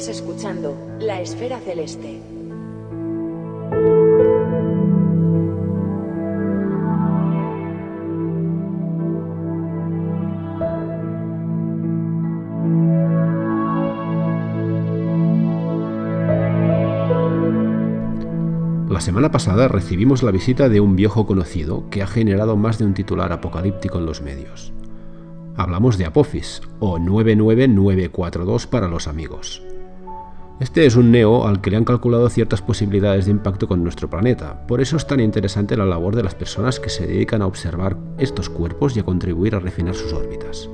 Estás escuchando La Esfera Celeste. La semana pasada recibimos la visita de un viejo conocido que ha generado más de un titular apocalíptico en los medios. Hablamos de Apophis, o 99942 para los amigos. Este es un neo al que le han calculado ciertas posibilidades de impacto con nuestro planeta, por eso es tan interesante la labor de las personas que se dedican a observar estos cuerpos y a contribuir a refinar sus órbitas.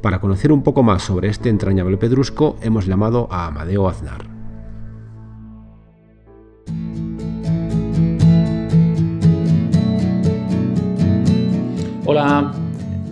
Para conocer un poco más sobre este entrañable pedrusco, hemos llamado a Amadeo Aznar. Hola,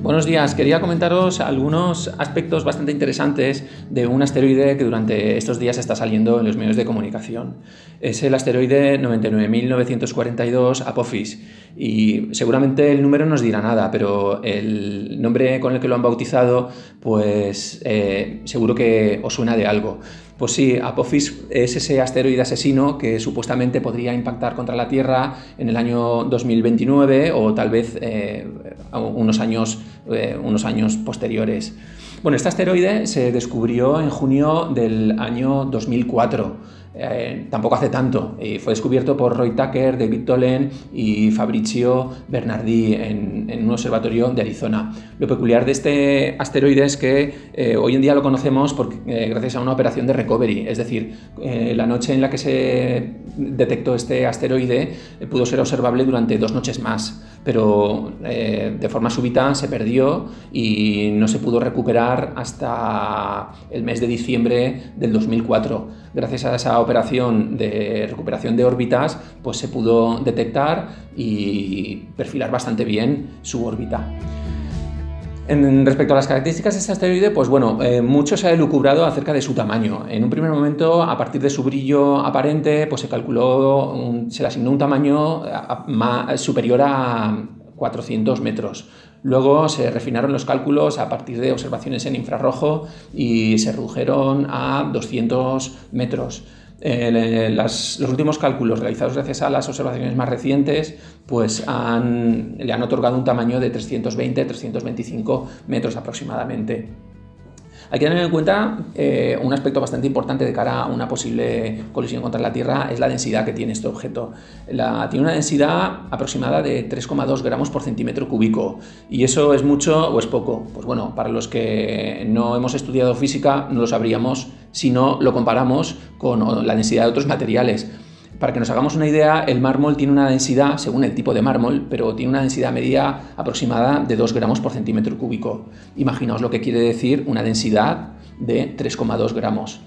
buenos días. Quería comentaros algunos aspectos bastante interesantes de un asteroide que durante estos días está saliendo en los medios de comunicación. Es el asteroide 99.942 Apophis y seguramente el número no os dirá nada, pero el nombre con el que lo han bautizado, pues eh, seguro que os suena de algo. Pues sí, Apophis es ese asteroide asesino que supuestamente podría impactar contra la Tierra en el año 2029 o tal vez eh, unos, años, eh, unos años posteriores. Bueno, este asteroide se descubrió en junio del año 2004 eh, tampoco hace tanto. Y fue descubierto por Roy Tucker, David Tolen y Fabrizio Bernardi en, un observatorio de Arizona. Lo peculiar de este asteroide es que eh, hoy en día lo conocemos eh, gracias a una operación de recovery, es decir, la noche en la que se detectó este asteroide pudo ser observable durante dos noches más pero de forma súbita se perdió y no se pudo recuperar hasta el mes de diciembre del 2004. Gracias a esa operación de recuperación de órbitas, pues se pudo detectar y perfilar bastante bien su órbita. En, respecto a las características de este asteroide, pues bueno, eh, mucho se ha elucubrado acerca de su tamaño. En un primer momento, a partir de su brillo aparente, pues se calculó, se le asignó un tamaño superior a 400 metros. Luego se refinaron los cálculos a partir de observaciones en infrarrojo y se redujeron a 200 metros. Eh, los últimos cálculos realizados gracias a las observaciones más recientes pues le han otorgado un tamaño de 320-325 metros aproximadamente. Hay que tener en cuenta eh, un aspecto bastante importante de cara a una posible colisión contra la Tierra, es la densidad que tiene este objeto. tiene una densidad aproximada de 3,2 gramos por centímetro cúbico. ¿Y eso es mucho o es poco? Pues bueno, para los que no hemos estudiado física no lo sabríamos si no lo comparamos con la densidad de otros materiales. Para que nos hagamos una idea, el mármol tiene una densidad, según el tipo de mármol, pero tiene una densidad media aproximada de 2 gramos por centímetro cúbico. Imaginaos lo que quiere decir una densidad de 3,2 gramos.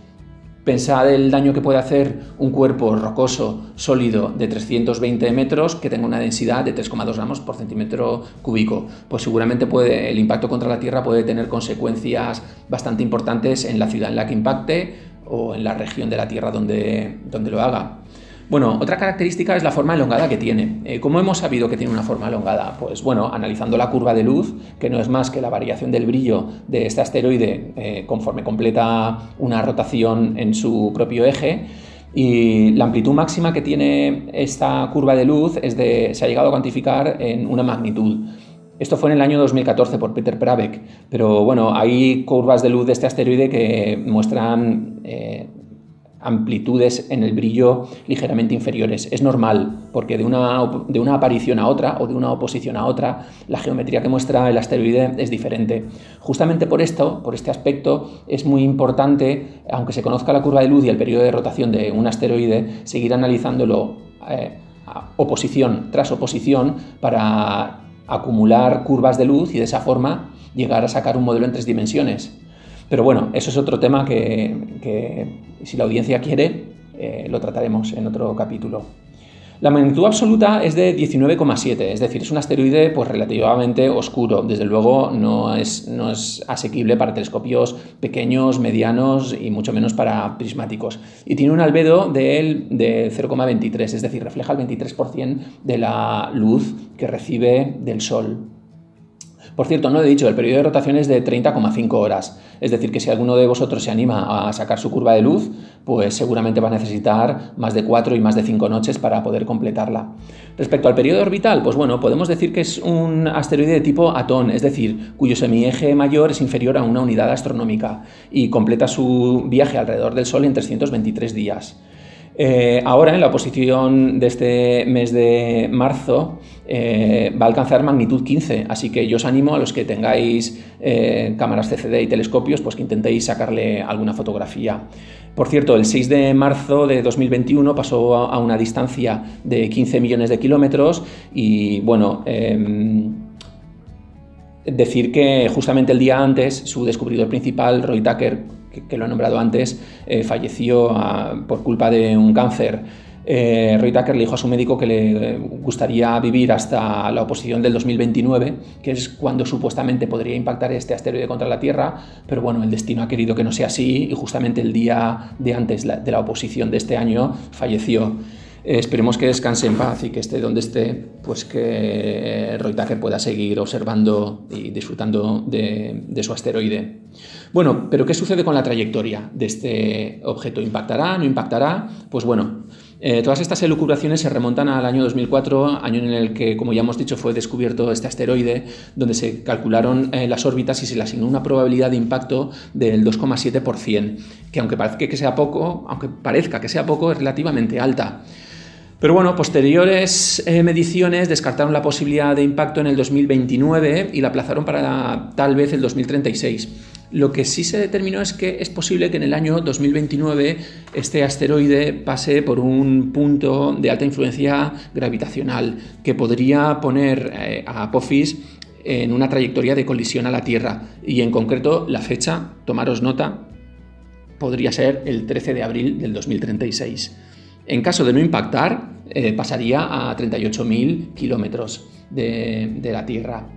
Pensad el daño que puede hacer un cuerpo rocoso sólido de 320 metros que tenga una densidad de 3,2 gramos por centímetro cúbico. Pues seguramente el impacto contra la Tierra puede tener consecuencias bastante importantes en la ciudad en la que impacte o en la región de la Tierra donde, donde lo haga. Bueno, otra característica es la forma elongada que tiene. Eh, ¿Cómo hemos sabido que tiene una forma elongada? Pues bueno, analizando la curva de luz, que no es más que la variación del brillo de este asteroide eh, conforme completa una rotación en su propio eje, y la amplitud máxima que tiene esta curva de luz es de, se ha llegado a cuantificar en una magnitud. Esto fue en el año 2014 por Peter Pravec, pero bueno, hay curvas de luz de este asteroide que muestran eh, amplitudes en el brillo ligeramente inferiores. Es normal, porque de una, de una, aparición a otra o de una oposición a otra, la geometría que muestra el asteroide es diferente. Justamente por esto, por este aspecto, es muy importante, aunque se conozca la curva de luz y el periodo de rotación de un asteroide, seguir analizándolo eh, oposición tras oposición para acumular curvas de luz y de esa forma llegar a sacar un modelo en tres dimensiones. Pero bueno, eso es otro tema que, si la audiencia quiere, eh, lo trataremos en otro capítulo. La magnitud absoluta es de 19,7, es decir, es un asteroide pues, relativamente oscuro. Desde luego no es, no es asequible para telescopios pequeños, medianos y mucho menos para prismáticos. Y tiene un albedo de, de 0,23, es decir, refleja el 23% de la luz que recibe del Sol. Por cierto, no lo he dicho, el periodo de rotación es de 30,5 horas. Es decir, que si alguno de vosotros se anima a sacar su curva de luz, pues seguramente va a necesitar más de 4 y más de 5 noches para poder completarla. Respecto al periodo orbital, pues bueno, podemos decir que es un asteroide de tipo Atón, es decir, cuyo semieje mayor es inferior a una unidad astronómica y completa su viaje alrededor del Sol en 323 días. Eh, ahora, en la oposición de este mes de marzo, eh, va a alcanzar magnitud 15, así que yo os animo a los que tengáis eh, cámaras CCD y telescopios, pues que intentéis sacarle alguna fotografía. Por cierto, el 6 de marzo de 2021 pasó a una distancia de 15 millones de kilómetros y bueno, em, decir que justamente el día antes su descubridor principal, Roy Tucker, que, lo he nombrado antes, eh, falleció ah, por culpa de un cáncer. Eh, Tucker le dijo a su médico que le gustaría vivir hasta la oposición del 2029, que es cuando supuestamente podría impactar este asteroide contra la Tierra, pero bueno, el destino ha querido que no sea así y justamente el día de antes de la oposición de este año falleció. Eh, esperemos que descanse en paz y que esté donde esté, pues que Roy Tucker pueda seguir observando y disfrutando de, su asteroide. Bueno, pero ¿qué sucede con la trayectoria de este objeto? ¿Impactará? ¿No impactará? Pues bueno, eh, todas estas elucubraciones se remontan al año 2004, año en el que, como ya hemos dicho, fue descubierto este asteroide, donde se calcularon eh, las órbitas y se le asignó una probabilidad de impacto del 2,7%, que aunque parezca que sea poco, aunque parezca que sea poco, es relativamente alta. Pero bueno, posteriores eh, mediciones descartaron la posibilidad de impacto en el 2029 y la aplazaron para tal vez el 2036. Lo que sí se determinó es que es posible que en el año 2029 este asteroide pase por un punto de alta influencia gravitacional que podría poner eh, a Apophis en una trayectoria de colisión a la Tierra. Y en concreto la fecha, tomaros nota, podría ser el 13 de abril del 2036. En caso de no impactar, eh, pasaría a 38.000 kilómetros de, la Tierra.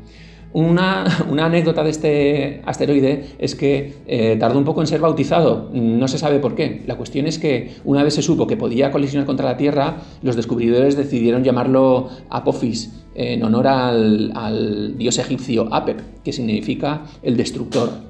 Una, anécdota de este asteroide es que eh, tardó un poco en ser bautizado, no se sabe por qué. La cuestión es que una vez se supo que podía colisionar contra la Tierra, los descubridores decidieron llamarlo Apophis, en honor al, al dios egipcio Apep, que significa el destructor.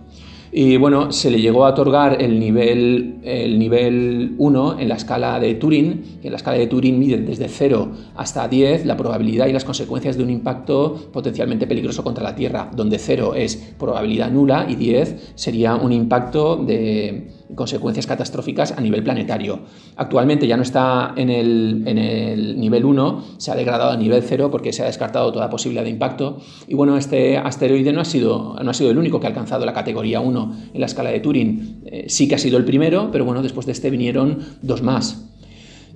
Y bueno, se le llegó a otorgar el nivel, el nivel 1 en la escala de Turing, que en la escala de Turing mide desde 0 hasta 10 la probabilidad y las consecuencias de un impacto potencialmente peligroso contra la Tierra, donde 0 es probabilidad nula y 10 sería un impacto de consecuencias catastróficas a nivel planetario. Actualmente ya no está en el, en el nivel 1, se ha degradado a nivel 0 porque se ha descartado toda posibilidad de impacto. Y bueno, este asteroide no ha sido, no ha sido el único que ha alcanzado la categoría 1 en la escala de Turing. Eh, sí que ha sido el primero, pero bueno, después de este vinieron dos más.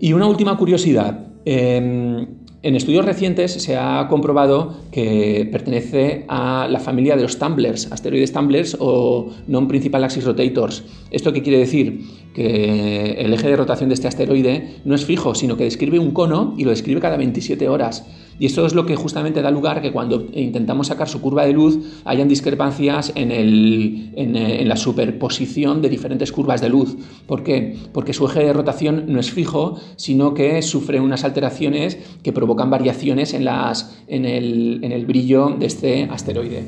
Y una última curiosidad. Em, en estudios recientes se ha comprobado que pertenece a la familia de los tumblers, asteroides tumblers o non-principal axis rotators. ¿Esto qué quiere decir? Que el eje de rotación de este asteroide no es fijo, sino que describe un cono y lo describe cada 27 horas. Y esto es lo que justamente da lugar que cuando intentamos sacar su curva de luz hayan discrepancias en, en, la superposición de diferentes curvas de luz. ¿Por qué? Porque su eje de rotación no es fijo, sino que sufre unas alteraciones que provocan variaciones en, las, en, el, en el brillo de este asteroide.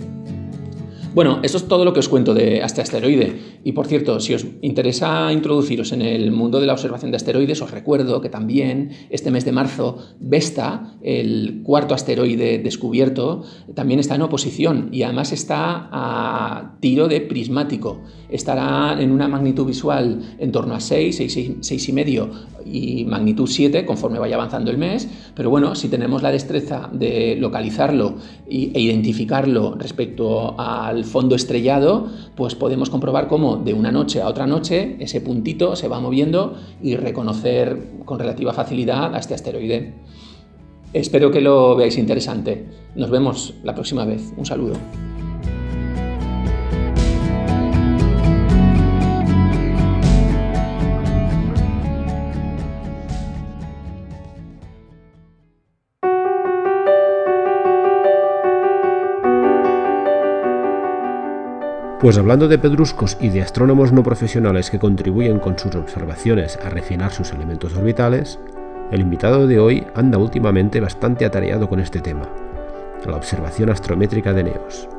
Bueno, eso es todo lo que os cuento de este asteroide. Y por cierto, si os interesa introduciros en el mundo de la observación de asteroides, os recuerdo que también este mes de marzo Vesta, el cuarto asteroide descubierto, también está en oposición y además está a tiro de prismático. Estará en una magnitud visual en torno a 6, 6, 6 y medio y magnitud 7 conforme vaya avanzando el mes, pero bueno, si tenemos la destreza de localizarlo e identificarlo respecto al fondo estrellado, pues podemos comprobar cómo de una noche a otra noche ese puntito se va moviendo y reconocer con relativa facilidad a este asteroide. Espero que lo veáis interesante. Nos vemos la próxima vez. Un saludo. Pues hablando de pedruscos y de astrónomos no profesionales que contribuyen con sus observaciones a refinar sus elementos orbitales, el invitado de hoy anda últimamente bastante atareado con este tema, la observación astrométrica de Neos.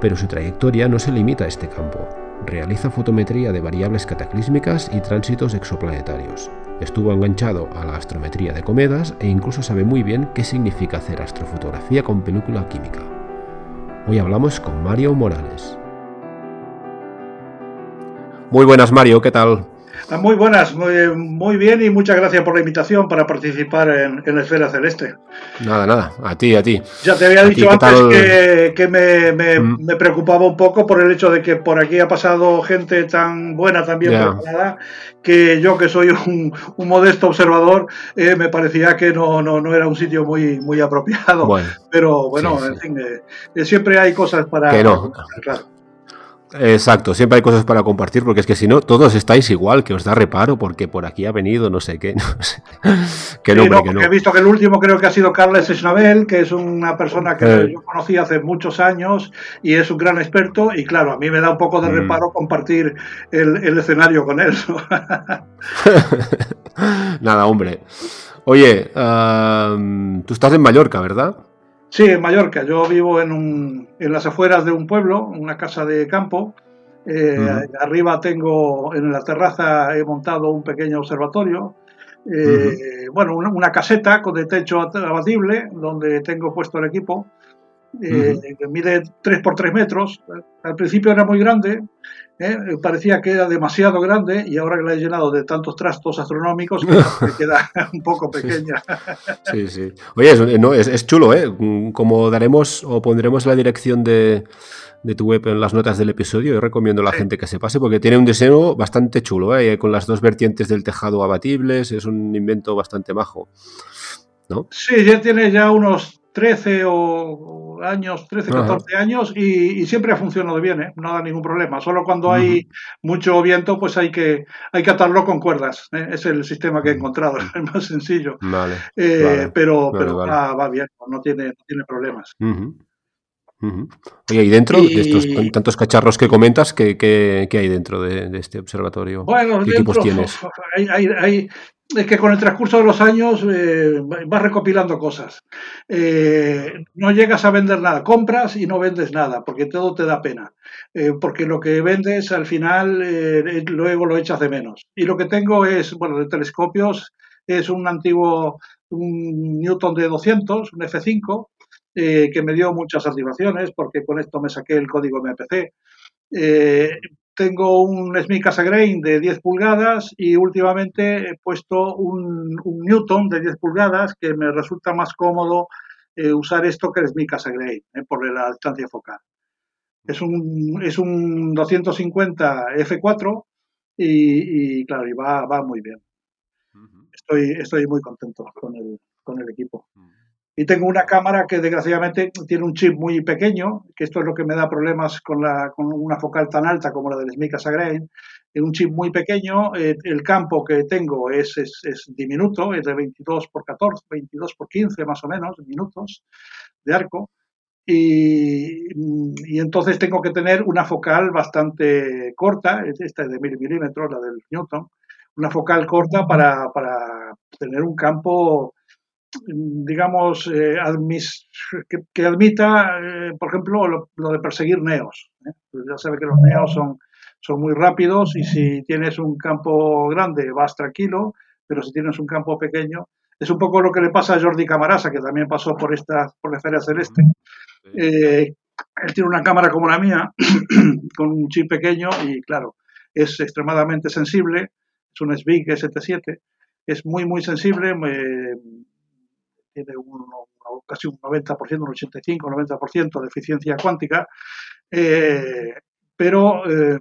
Pero su trayectoria no se limita a este campo. Realiza fotometría de variables cataclísmicas y tránsitos exoplanetarios. Estuvo enganchado a la astrometría de cometas e incluso sabe muy bien qué significa hacer astrofotografía con película química. Hoy hablamos con Mario Morales. Muy buenas Mario, ¿qué tal? Ah, muy buenas, muy, bien y muchas gracias por la invitación para participar en, en Esfera Celeste. Nada, nada, a ti, a ti. Ya te había dicho antes que, mm. me, preocupaba un poco por el hecho de que por aquí ha pasado gente tan buena, tan bien preparada, que yo que soy un, modesto observador, eh, me parecía que no, no, era un sitio muy, muy apropiado. Pero bueno, en fin, eh, siempre hay cosas para... Que no. claro. Exacto, siempre hay cosas para compartir porque es que si no, todos estáis igual, que os da reparo porque por aquí ha venido no sé qué. No que no. He visto que el último creo que ha sido Carles Schnabel, que es una persona que eh. yo conocí hace muchos años y es un gran experto y claro, a mí me da un poco de mm. reparo compartir el, escenario con él. Nada, hombre. Oye, tú estás en Mallorca, ¿verdad? Sí, en Mallorca. Yo vivo en, un, en las afueras de un pueblo, una casa de campo. Eh, arriba tengo, en la terraza he montado un pequeño observatorio. Eh, bueno, una, caseta con de techo abatible donde tengo puesto el equipo. Eh, que mide 3 por 3 metros. Al principio era muy grande, ¿eh? parecía que era demasiado grande y ahora que la he llenado de tantos trastos astronómicos queda un poco pequeña. Sí, sí. Oye, no, es, chulo, ¿eh? Como daremos o pondremos la dirección de, tu web en las notas del episodio, yo recomiendo a la gente que se pase porque tiene un diseño bastante chulo, ¿eh? con las dos vertientes del tejado abatibles, es un invento bastante majo. ¿no? Sí, ya tiene ya unos 13 o años, 13, 14 años y, siempre ha funcionado bien, ¿eh? no da ningún problema. Solo cuando hay mucho viento, pues hay que, hay que atarlo con cuerdas. ¿eh? Es el sistema que he encontrado, es más sencillo. Vale, eh, pero pero Va, bien, no tiene, tiene problemas. Oye, y dentro de estos tantos cacharros que comentas, ¿qué, qué, hay dentro de, este observatorio? Bueno, ¿Qué equipos tienes? Hay, hay, es que con el transcurso de los años eh, vas recopilando cosas. Eh, no llegas a vender nada, compras y no vendes nada, porque todo te da pena. Eh, porque lo que vendes al final luego lo echas de menos. Y lo que tengo es, bueno, de telescopios, es un antiguo un Newton de 200, un F5, que me dio muchas activaciones, porque con esto me saqué el código MPC tengo un SMI Cassegrain de 10 pulgadas y últimamente he puesto un, Newton de 10 pulgadas que me resulta más cómodo eh, usar esto que el SMI Cassegrain eh, por la distancia focal. Es un, es un 250 F4 y, claro, y va, va muy bien. Estoy, estoy muy contento con el, con el equipo. Y tengo una cámara que desgraciadamente tiene un chip muy pequeño, que esto es lo que me da problemas con, la, con una focal tan alta como la del Smica Sagrain. un chip muy pequeño, eh, el campo que tengo es, es, es, diminuto, es de 22 por 14, 22 por 15 más o menos minutos de arco. Y, y, entonces tengo que tener una focal bastante corta, esta es de 1000 milímetros, la del Newton, una focal corta para, para tener un campo digamos, eh, que, admita, eh, por ejemplo, lo, de perseguir neos. ¿eh? Pues ya sabe que los neos son, son muy rápidos y si tienes un campo grande vas tranquilo, pero si tienes un campo pequeño, es un poco lo que le pasa a Jordi Camarasa, que también pasó por esta por la Feria Celeste. él tiene una cámara como la mía, con un chip pequeño y claro, es extremadamente sensible, es un SBIG S7, es muy, muy sensible, tiene un, casi un 90%, un 85, 90% de eficiencia cuántica, eh, pero eh,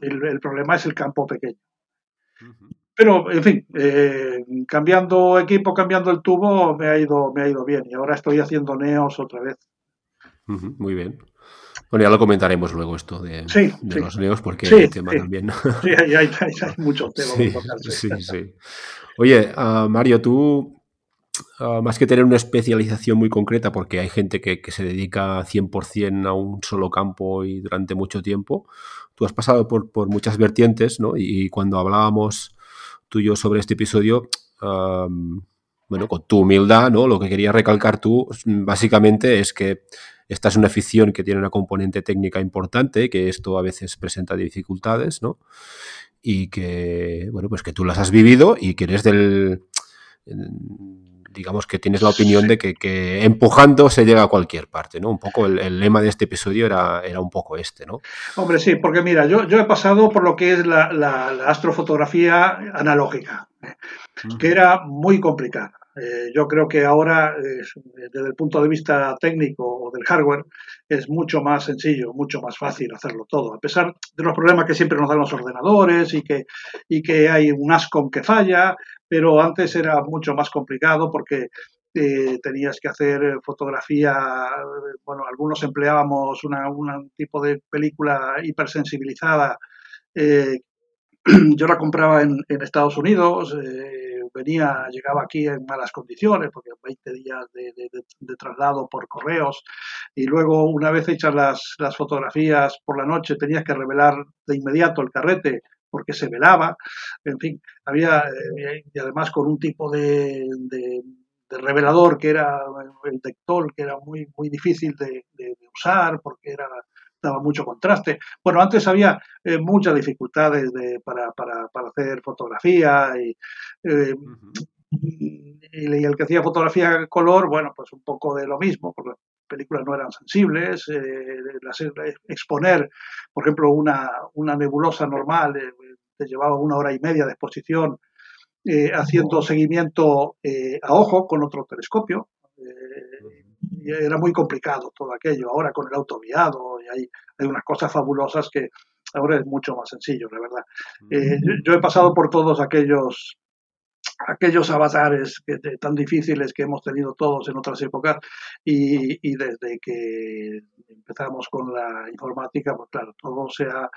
el, problema es el campo pequeño. Pero, en fin, eh, cambiando equipo, cambiando el tubo, me ha, ido, me ha ido bien y ahora estoy haciendo neos otra vez. muy bien. Bueno, ya lo comentaremos luego esto de, los neos porque el tema también. Sí, hay, hay, muchos temas. Sí, sí, Oye, ah, Mario, tú Ah, más que tener una especialización muy concreta, porque hay gente que, se dedica 100% a un solo campo y durante mucho tiempo, tú has pasado por, muchas vertientes, ¿no? Y, cuando hablábamos tú y yo sobre este episodio, bueno, con tu humildad, ¿no? Lo que quería recalcar tú, básicamente, es que esta es una afición que tiene una componente técnica importante, que esto a veces presenta dificultades, ¿no? Y que, bueno, pues que tú las has vivido y que eres del, digamos que tienes la opinión de que, empujando se llega a cualquier parte, ¿no? Un poco el, lema de este episodio era, era, un poco este, ¿no? Hombre, sí, porque mira, yo, yo he pasado por lo que es la, la astrofotografía analógica, ¿eh? que era muy complicada. Eh, yo creo que ahora, desde el punto de vista técnico o del hardware, es mucho más sencillo, mucho más fácil hacerlo todo, a pesar de los problemas que siempre nos dan los ordenadores y que, y que hay un ASCOM que falla, pero antes era mucho más complicado porque eh, tenías que hacer fotografía, bueno, algunos empleábamos un tipo de película hipersensibilizada. Eh, yo la compraba en, Estados Unidos, venía, llegaba aquí en malas condiciones, porque 20 días de, traslado por correos, y luego una vez hechas las, las fotografías por la noche tenías que revelar de inmediato el carrete porque se velaba, en fin, había, eh, y además con un tipo de, revelador que era el Dectol, que era muy, muy difícil de, usar porque era daba mucho contraste. Bueno, antes había eh, muchas dificultades de, para, para, para, hacer fotografía y, eh, y, el que hacía fotografía color, bueno, pues un poco de lo mismo, porque las películas no eran sensibles, eh, exponer, por ejemplo, una, una nebulosa normal te llevaba una hora y media de exposición haciendo seguimiento a ojo con otro telescopio era muy complicado todo aquello. Ahora con el auto guiado y hay, hay unas cosas fabulosas que ahora es mucho más sencillo, la verdad. Eh, yo, he pasado por todos aquellos aquellos avatares que, tan difíciles que hemos tenido todos en otras épocas y, y, desde que empezamos con la informática, pues claro, todo se ha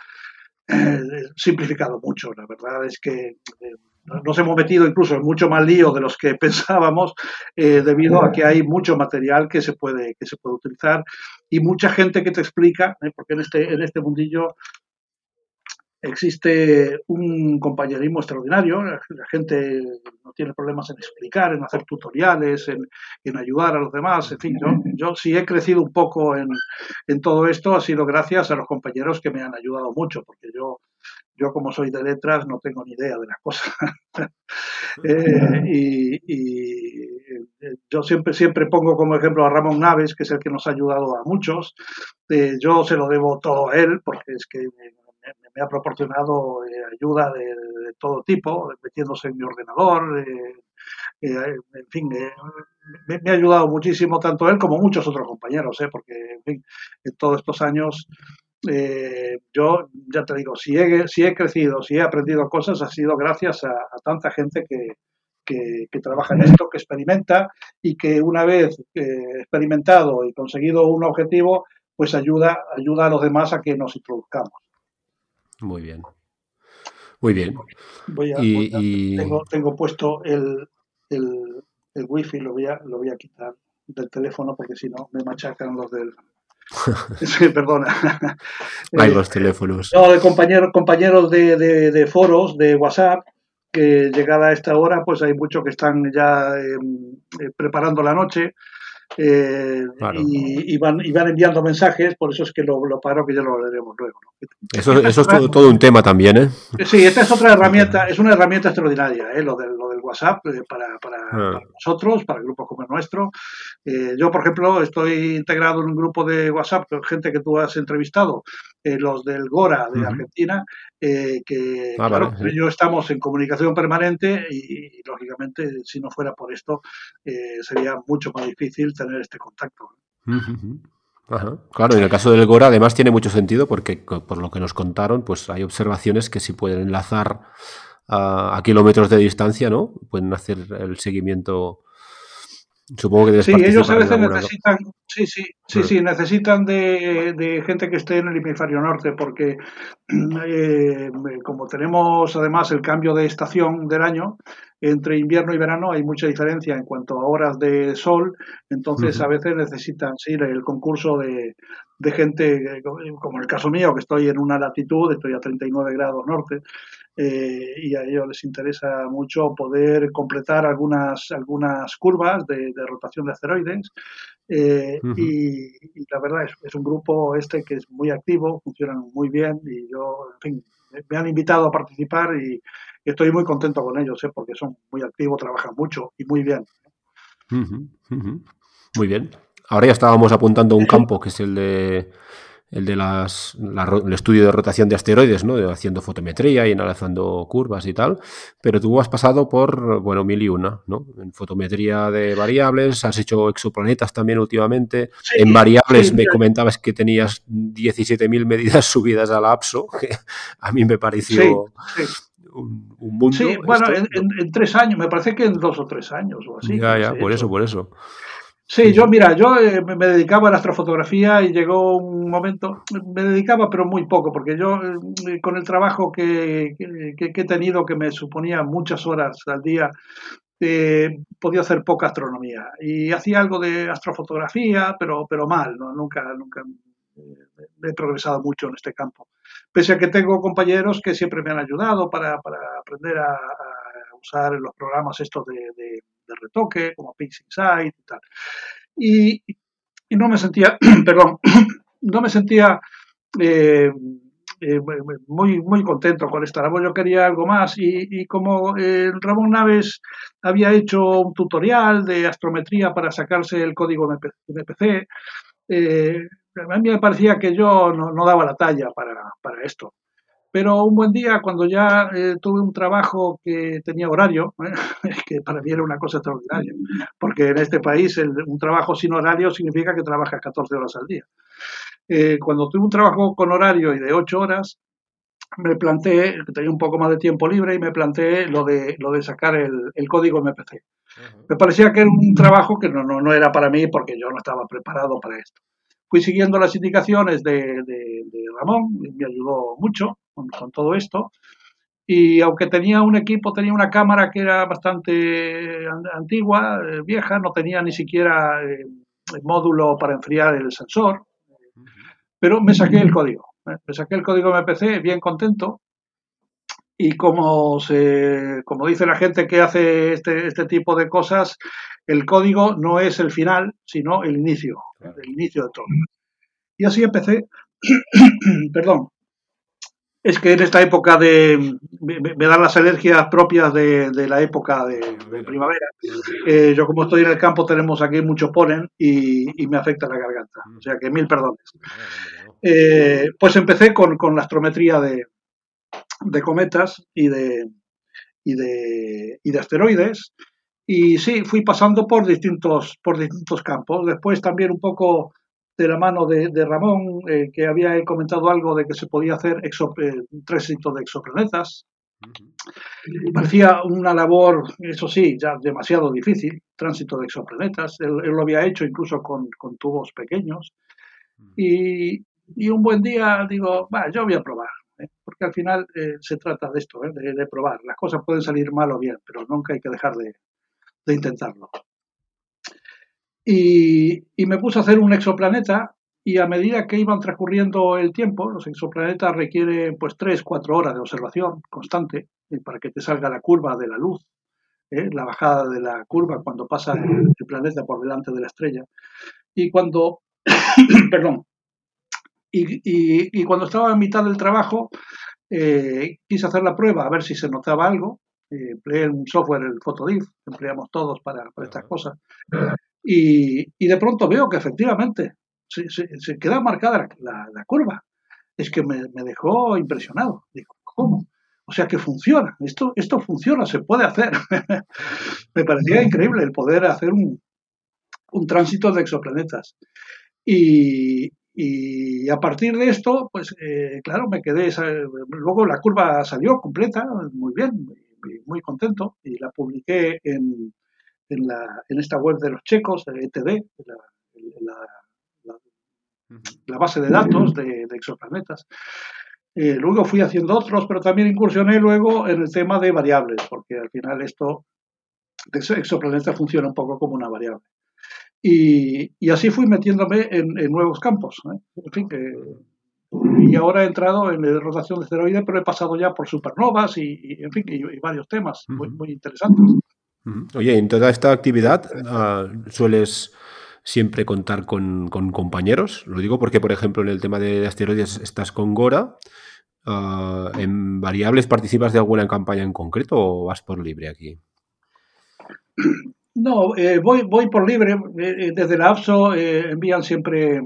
eh, simplificado mucho. La verdad es que eh, nos hemos metido incluso en mucho más lío de los que pensábamos eh, debido a que hay mucho material que se puede que se puede utilizar y mucha gente que te explica eh, porque en este en este mundillo existe un compañerismo extraordinario la, gente no tiene problemas en explicar en hacer tutoriales en, en ayudar a los demás en fin yo, yo sí he crecido un poco en, en todo esto ha sido gracias a los compañeros que me han ayudado mucho porque yo yo como soy de letras no tengo ni idea de las cosas. Eh, y, eh, yo siempre, siempre pongo como ejemplo a Ramón Naves, que es el que nos ha ayudado a muchos. Eh, yo se lo debo todo a él, porque es que me, ha proporcionado ayuda de, todo tipo, metiéndose en mi ordenador. en fin, me, me, ha ayudado muchísimo tanto él como muchos otros compañeros, porque en, fin, en todos estos años eh, yo ya te digo, si he, si he crecido, si he aprendido cosas, ha sido gracias a, tanta gente que, que, trabaja en esto, que experimenta y que una vez eh, experimentado y conseguido un objetivo, pues ayuda, ayuda a los demás a que nos introduzcamos. Muy bien. Muy bien. y, Tengo, tengo, puesto el, el, el wifi, lo voy, a, lo voy a quitar del teléfono porque si no me machacan los del, Sí, perdona. Hay los teléfonos. No, de compañeros, compañeros de, de, foros, de WhatsApp, que llegada a esta hora, pues hay muchos que están ya em, eh, preparando la noche eh, y, van, y van enviando mensajes, por eso es que lo, paro, que ya lo leeremos luego. Eso, eso es todo, un tema también, ¿eh? Sí, esta es otra herramienta, es una herramienta extraordinaria, ¿eh? lo, del, lo del WhatsApp, eh, para, para, ah. para, nosotros, para grupos como el nuestro. Yo, por ejemplo, estoy integrado en un grupo de WhatsApp con gente que tú has entrevistado, los del Gora de Argentina, que ah, claro, ellos estamos en comunicación permanente y, lógicamente, si no fuera por esto, sería mucho más difícil tener este contacto. Claro, en el caso del Gora además tiene mucho sentido porque por lo que nos contaron, pues hay observaciones que si pueden enlazar a, kilómetros de distancia, ¿no? Pueden hacer el seguimiento. Supongo que Sí, ellos a veces necesitan, sí, sí, sí, sí, necesitan de, gente que esté en el hemisferio norte, porque eh, como tenemos además el cambio de estación del año, entre invierno y verano hay mucha diferencia en cuanto a horas de sol, entonces a veces necesitan sí, el concurso de, de gente, eh, como en el caso mío, que estoy en una latitud, estoy a 39 grados norte, eh, y a ellos les interesa mucho poder completar algunas, algunas curvas de, rotación de asteroides. Eh, y, la verdad es, es un grupo este que es muy activo, funcionan muy bien y yo, en fin, me han invitado a participar y, estoy muy contento con ellos, porque son muy activos, trabajan mucho y muy bien. Muy bien. Ahora ya estábamos apuntando a un campo que es el de el de las, el estudio de rotación de asteroides, ¿no? haciendo fotometría y analizando curvas y tal, pero tú has pasado por, bueno, mil y una, ¿no? En fotometría de variables, has hecho exoplanetas también últimamente, en variables me comentabas que tenías 17.000 medidas subidas al APSO, que a mí me pareció un, un, mundo. Sí, bueno, en, tres años, me parece que en dos o tres años o así. Ya, ya, por eso, por eso. Sí, yo, mira, yo eh, me dedicaba a la astrofotografía y llegó un momento, me dedicaba pero muy poco, porque yo eh, con el trabajo que, he tenido, que me suponía muchas horas al día, eh, podía hacer poca astronomía. Y hacía algo de astrofotografía, pero, pero mal, ¿no? nunca, nunca he progresado mucho en este campo. Pese a que tengo compañeros que siempre me han ayudado para, aprender a, usar los programas estos de de retoque, como Pixie y tal. Y, no me sentía, perdón, no me sentía eh, eh, muy, muy contento con esta labor. Yo quería algo más y, como eh, Ramón Naves había hecho un tutorial de astrometría para sacarse el código MPC, a mí me parecía que yo no, daba la talla para, para esto. Pero un buen día, cuando ya eh, tuve un trabajo que tenía horario, ¿eh? que para mí era una cosa extraordinaria, porque en este país un trabajo sin horario significa que trabajas 14 horas al día. Eh, cuando tuve un trabajo con horario y de 8 horas, me planteé, tenía un poco más de tiempo libre, y me planteé lo de, lo de sacar el, el código MPC. Me parecía que era un trabajo que no, no, no era para mí porque yo no estaba preparado para esto fui siguiendo las indicaciones de, Ramón, me ayudó mucho con, todo esto. Y aunque tenía un equipo, tenía una cámara que era bastante antigua, eh, vieja, no tenía ni siquiera eh, el módulo para enfriar el sensor, pero me saqué el código. Me saqué el código MPC bien contento y como, se, como dice la gente que hace este, este tipo de cosas, el código no es el final, sino el inicio, el inicio de todo. Y así empecé, perdón, es que en esta época de, me, dan las alergias propias de, la época de, primavera. Eh, yo como estoy en el campo tenemos aquí mucho polen y, me afecta la garganta, o sea que mil perdones. Eh, pues empecé con, con la astrometría de, de cometas y de, y de, y de asteroides. Y sí, fui pasando por distintos, por distintos campos. Después también un poco de la mano de, Ramón, eh, que había comentado algo de que se podía hacer exo, eh, de exoplanetas. Parecía una labor, eso sí, ya demasiado difícil, tránsito de exoplanetas. Él, lo había hecho incluso con, con tubos pequeños. Y, y, un buen día digo, va, yo voy a probar. ¿eh? porque al final eh, se trata de esto, ¿eh? de, probar. Las cosas pueden salir mal o bien, pero nunca hay que dejar de, intentarlo. Y, me puse a hacer un exoplaneta y a medida que iban transcurriendo el tiempo, los exoplanetas requieren pues 3, 4 horas de observación constante para que te salga la curva de la luz, la bajada de la curva cuando pasa el, el planeta por delante de la estrella. Y cuando, perdón, y, cuando estaba en mitad del trabajo, eh, quise hacer la prueba a ver si se notaba algo. Eh, empleé un software, el Photodiff, empleamos todos para, estas cosas. Y, de pronto veo que efectivamente se, queda marcada la, curva. Es que me, dejó impresionado. Digo, ¿cómo? O sea que funciona, esto, esto funciona, se puede hacer. me parecía increíble el poder hacer un, un tránsito de exoplanetas. Y, a partir de esto, pues eh, claro, me quedé, luego la curva salió completa, muy bien, muy, contento, y la publiqué en, en, la, en esta web de los checos, de ETD, la, la, base de datos de, exoplanetas. Eh, luego fui haciendo otros, pero también incursioné luego en el tema de variables, porque al final esto de exoplaneta funciona un poco como una variable. Y, así fui metiéndome en, nuevos campos. ¿eh? En fin, que, y ahora he entrado en la rotación de esteroides, pero he pasado ya por supernovas y, en fin, y, varios temas muy, muy interesantes. Oye, en toda esta actividad ah, sueles siempre contar con, compañeros. Lo digo porque, por ejemplo, en el tema de asteroides estás con Gora. Ah, ¿En variables participas de alguna campaña en concreto o vas por libre aquí? No, eh, voy, voy por libre. Eh, eh, desde la APSO envían siempre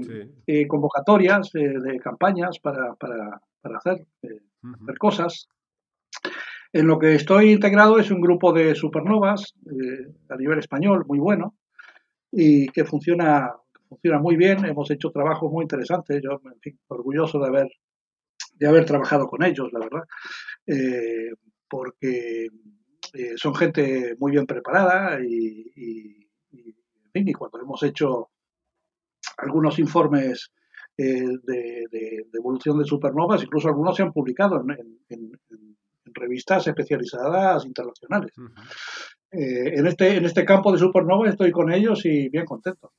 convocatorias de campañas para, para, para hacer, hacer, cosas. En lo que estoy integrado es un grupo de supernovas a nivel español muy bueno y que funciona, funciona muy bien. Hemos hecho trabajos muy interesantes. Yo, en fin, orgulloso de haber, de haber trabajado con ellos, la verdad, eh, porque eh, son gente muy bien preparada y, en fin, y cuando hemos hecho algunos informes eh, de, evolución de supernovas, incluso algunos se han publicado en, revistas especializadas internacionales. Eh, en, este, en este campo de supernova estoy con ellos y bien contento.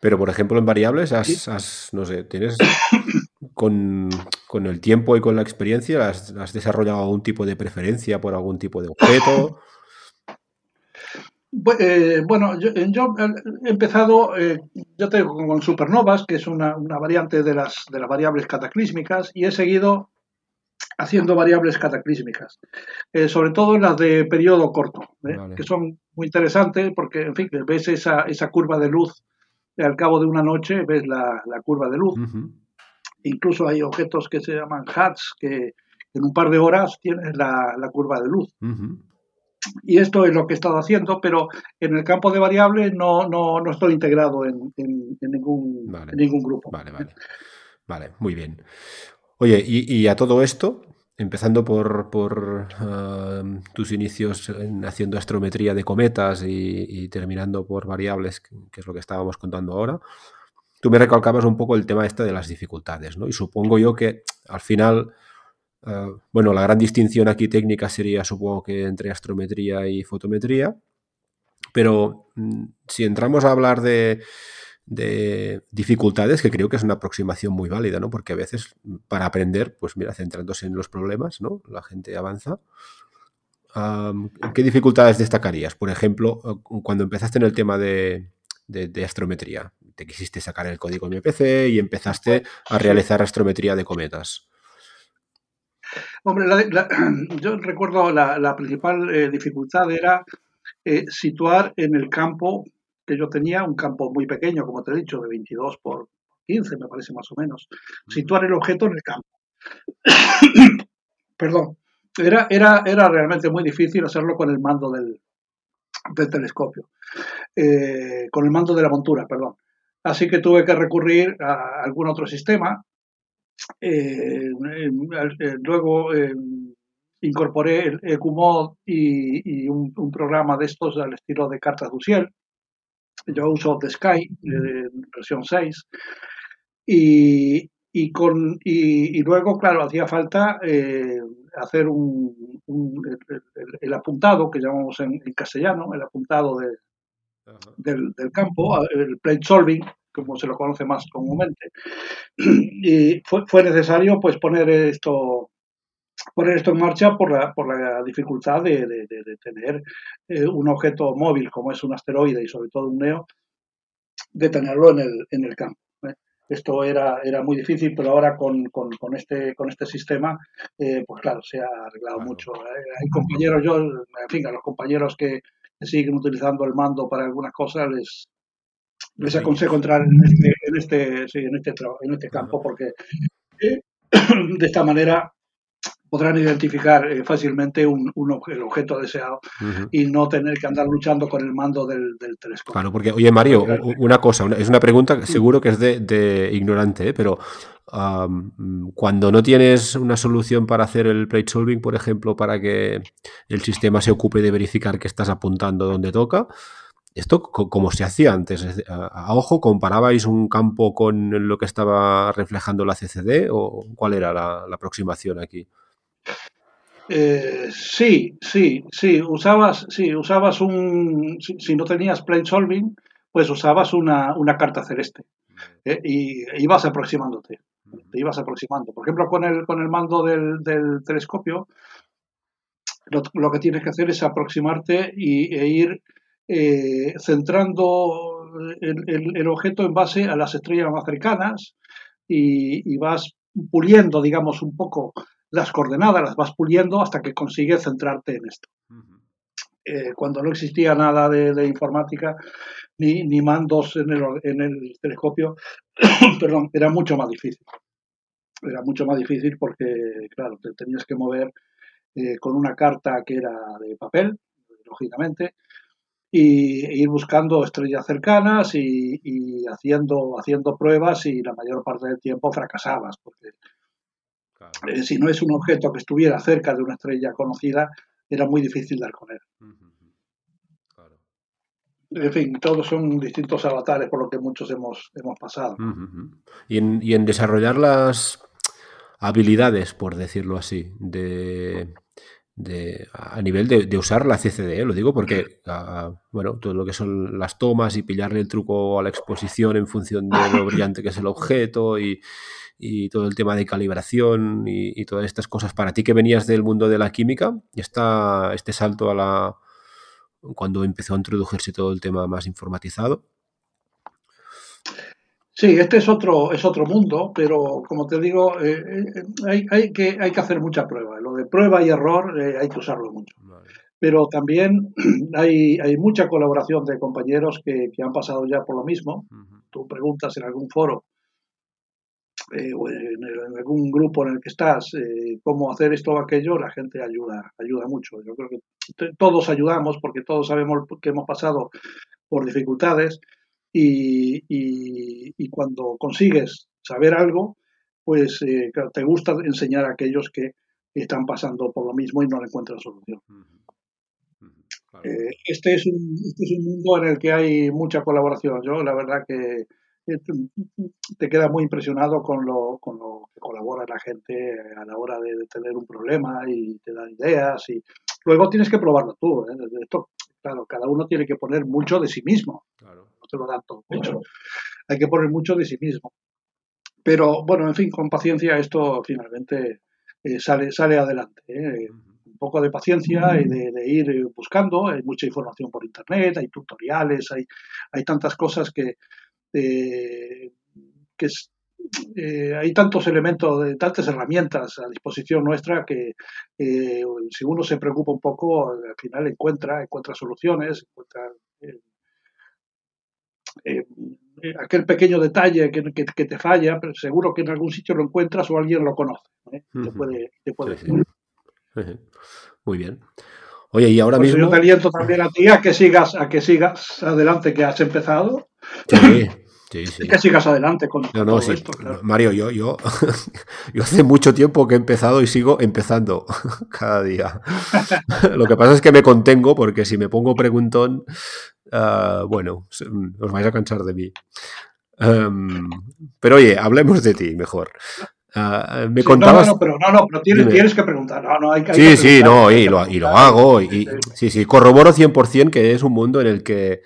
Pero, por ejemplo, en variables, has, no sé, tienes con, el tiempo y con la experiencia, has, desarrollado algún tipo de preferencia por algún tipo de objeto? Eh, bueno, yo, he empezado, eh, yo tengo con supernovas, que es una, una, variante de las, de las variables cataclísmicas, y he seguido haciendo variables cataclísmicas, eh, sobre todo en las de periodo corto, ¿eh? que son muy interesantes porque, en fin, ves esa, esa curva de luz al cabo de una noche, ves la, curva de luz. Incluso hay objetos que se llaman hats, que en un par de horas tienes la, curva de luz. Y esto es lo que he estado haciendo, pero en el campo de variables no, no, no estoy integrado en, ningún, en ningún grupo. Vale, vale. Vale, muy bien. Oye, y, a todo esto, empezando por, tus inicios haciendo astrometría de cometas y, terminando por variables, que es lo que estábamos contando ahora, tú me recalcabas un poco el tema este de las dificultades, ¿no? Y supongo yo que al final, eh, bueno, la gran distinción aquí técnica sería, supongo que entre astrometría y fotometría, pero mm, si entramos a hablar de de dificultades, que creo que es una aproximación muy válida, ¿no? Porque a veces para aprender, pues mira, centrándose en los problemas, ¿no? La gente avanza. ¿Qué dificultades destacarías? Por ejemplo, cuando empezaste en el tema de, astrometría, te quisiste sacar el código MPC y empezaste a realizar astrometría de cometas. Hombre, yo recuerdo la, principal eh, dificultad era eh, situar en el campo que yo tenía, un campo muy pequeño, como te he dicho, de 22 por 15, me parece más o menos. Situar el objeto en el campo. Perdón. Era, era, era realmente muy difícil hacerlo con el mando del, del telescopio, eh, con el mando de la montura, perdón. Así que tuve que recurrir a algún otro sistema. Eh, eh, luego incorporé el EQMOD y, un, un, programa de estos al estilo de cartas Duciel, yo uso The Sky, versión 6, y, y, con, y, luego, claro, hacía falta eh, hacer un, el, apuntado, que llamamos en, castellano, el apuntado de, del, del, campo, el plate solving, como se lo conoce más comúnmente. Y fue, fue necesario pues poner esto poner esto en marcha por la, por la dificultad de, de, tener eh, un objeto móvil como es un asteroide y sobre todo un NEO, de tenerlo en el, en el campo. ¿eh? Esto era, era muy difícil, pero ahora con, con, con este, con este sistema, eh, pues claro, se ha arreglado mucho. Hay compañeros, yo, en fin, a los compañeros que, siguen utilizando el mando para algunas cosas, les, les aconsejo entrar en este, en este, sí, en este, en este campo porque de esta manera podrán identificar eh, fácilmente un, el objeto deseado y no tener que andar luchando con el mando del, telescopio. Claro, porque, oye, Mario, una cosa, es una pregunta que seguro que es de, ignorante, ¿eh? pero cuando no tienes una solución para hacer el plate solving, por ejemplo, para que el sistema se ocupe de verificar que estás apuntando donde toca, ¿Esto como se hacía antes? ¿A, ojo comparabais un campo con lo que estaba reflejando la CCD o cuál era la aproximación aquí? Eh, sí, sí, sí, usabas, sí, usabas un, si, no tenías plane solving, pues usabas una, una carta celeste ¿eh? y ibas aproximándote, te ibas aproximando. Por ejemplo, con el, con el mando del, del telescopio, lo, que tienes que hacer es aproximarte y, e ir eh, centrando el, el, objeto en base a las estrellas más cercanas y, y vas puliendo, digamos, un poco las coordenadas, las vas puliendo hasta que consigues centrarte en esto. Eh, cuando no existía nada de, informática ni, ni, mandos en el, en el telescopio, perdón, era mucho más difícil. Era mucho más difícil porque, claro, te tenías que mover eh, con una carta que era de papel, lógicamente, y e ir buscando estrellas cercanas y, y, haciendo, haciendo pruebas y la mayor parte del tiempo fracasabas, porque eh, si no es un objeto que estuviera cerca de una estrella conocida, era muy difícil dar con él. En fin, todos son distintos avatares por lo que muchos hemos, hemos pasado. y, en, desarrollar las habilidades, por decirlo así, de, a nivel de, usar la CCD, lo digo porque, bueno, todo lo que son las tomas y pillarle el truco a la exposición en función de lo brillante que es el objeto y, y todo el tema de calibración y, todas estas cosas. Para ti que venías del mundo de la química, está este salto a la cuando empezó a introducirse todo el tema más informatizado. Sí, este es otro, es otro mundo, pero como te digo, eh, eh, hay, hay, que, hay que hacer mucha prueba. Lo de prueba y error eh, hay que usarlo mucho. Pero también hay, hay, mucha colaboración de compañeros que, que, han pasado ya por lo mismo. Tú preguntas en algún foro eh, o en, algún grupo en el que estás, eh, cómo hacer esto o aquello, la gente ayuda, ayuda mucho. Yo creo que todos ayudamos porque todos sabemos que hemos pasado por dificultades y, y, cuando consigues saber algo, pues eh, te gusta enseñar a aquellos que están pasando por lo mismo y no le encuentran solución. este, es un, este es un mundo en el que hay mucha colaboración. Yo la verdad que te queda muy impresionado con lo, con lo que colabora la gente a la hora de, tener un problema y te da ideas y luego tienes que probarlo tú. ¿eh? Esto, claro, cada uno tiene que poner mucho de sí mismo. No te lo dan todo Hay que poner mucho de sí mismo. Pero bueno, en fin, con paciencia esto finalmente eh, sale, sale adelante. ¿eh? Un poco de paciencia y de, de, ir buscando. Hay mucha información por internet, hay tutoriales, hay, hay tantas cosas que, eh, que eh, hay tantos elementos, tantas herramientas a disposición nuestra que eh, si uno se preocupa un poco, al final encuentra, encuentra soluciones, encuentra aquel pequeño detalle que, que, te falla, pero seguro que en algún sitio lo encuentras o alguien lo conoce. te puede, te puede Muy bien. Oye, y ahora mismo. Yo te aliento también a ti a que sigas, a que sigas adelante, que has empezado. Sí, que sigas adelante con todo esto, Mario, yo, yo, yo hace mucho tiempo que he empezado y sigo empezando cada día. Lo que pasa es que me contengo porque si me pongo preguntón, ah, bueno, os vais a cansar de mí. Em, pero oye, hablemos de ti mejor. Uh, me contabas... No, no, pero, no, no, pero tienes, tienes que preguntar. No, no, hay, hay sí, sí, no, y lo, y lo hago. Y, sí, sí, corroboro 100% que es un mundo en el que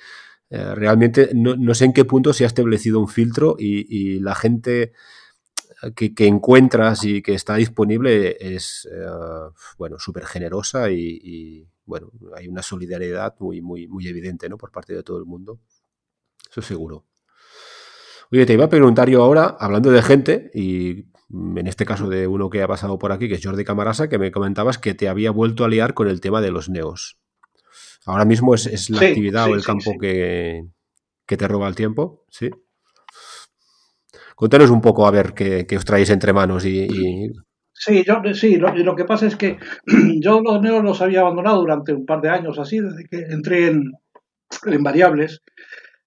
eh, realmente no, sé en qué punto se ha establecido un filtro y, la gente que, encuentras y que está disponible es, eh, bueno, súper generosa y, bueno, hay una solidaridad muy, muy, muy evidente, ¿no? Por parte de todo el mundo. Eso seguro. Oye, te iba a preguntar yo ahora, hablando de gente, y en este caso de uno que ha pasado por aquí, que es Jordi Camarasa, que me comentabas que te había vuelto a liar con el tema de los neos. Ahora mismo es, la actividad o el campo que, te roba el tiempo, ¿sí? Cuéntanos un poco a ver qué, os traéis entre manos y... Sí, yo, sí lo, que pasa es que yo los neos los había abandonado durante un par de años así, desde que entré en, variables.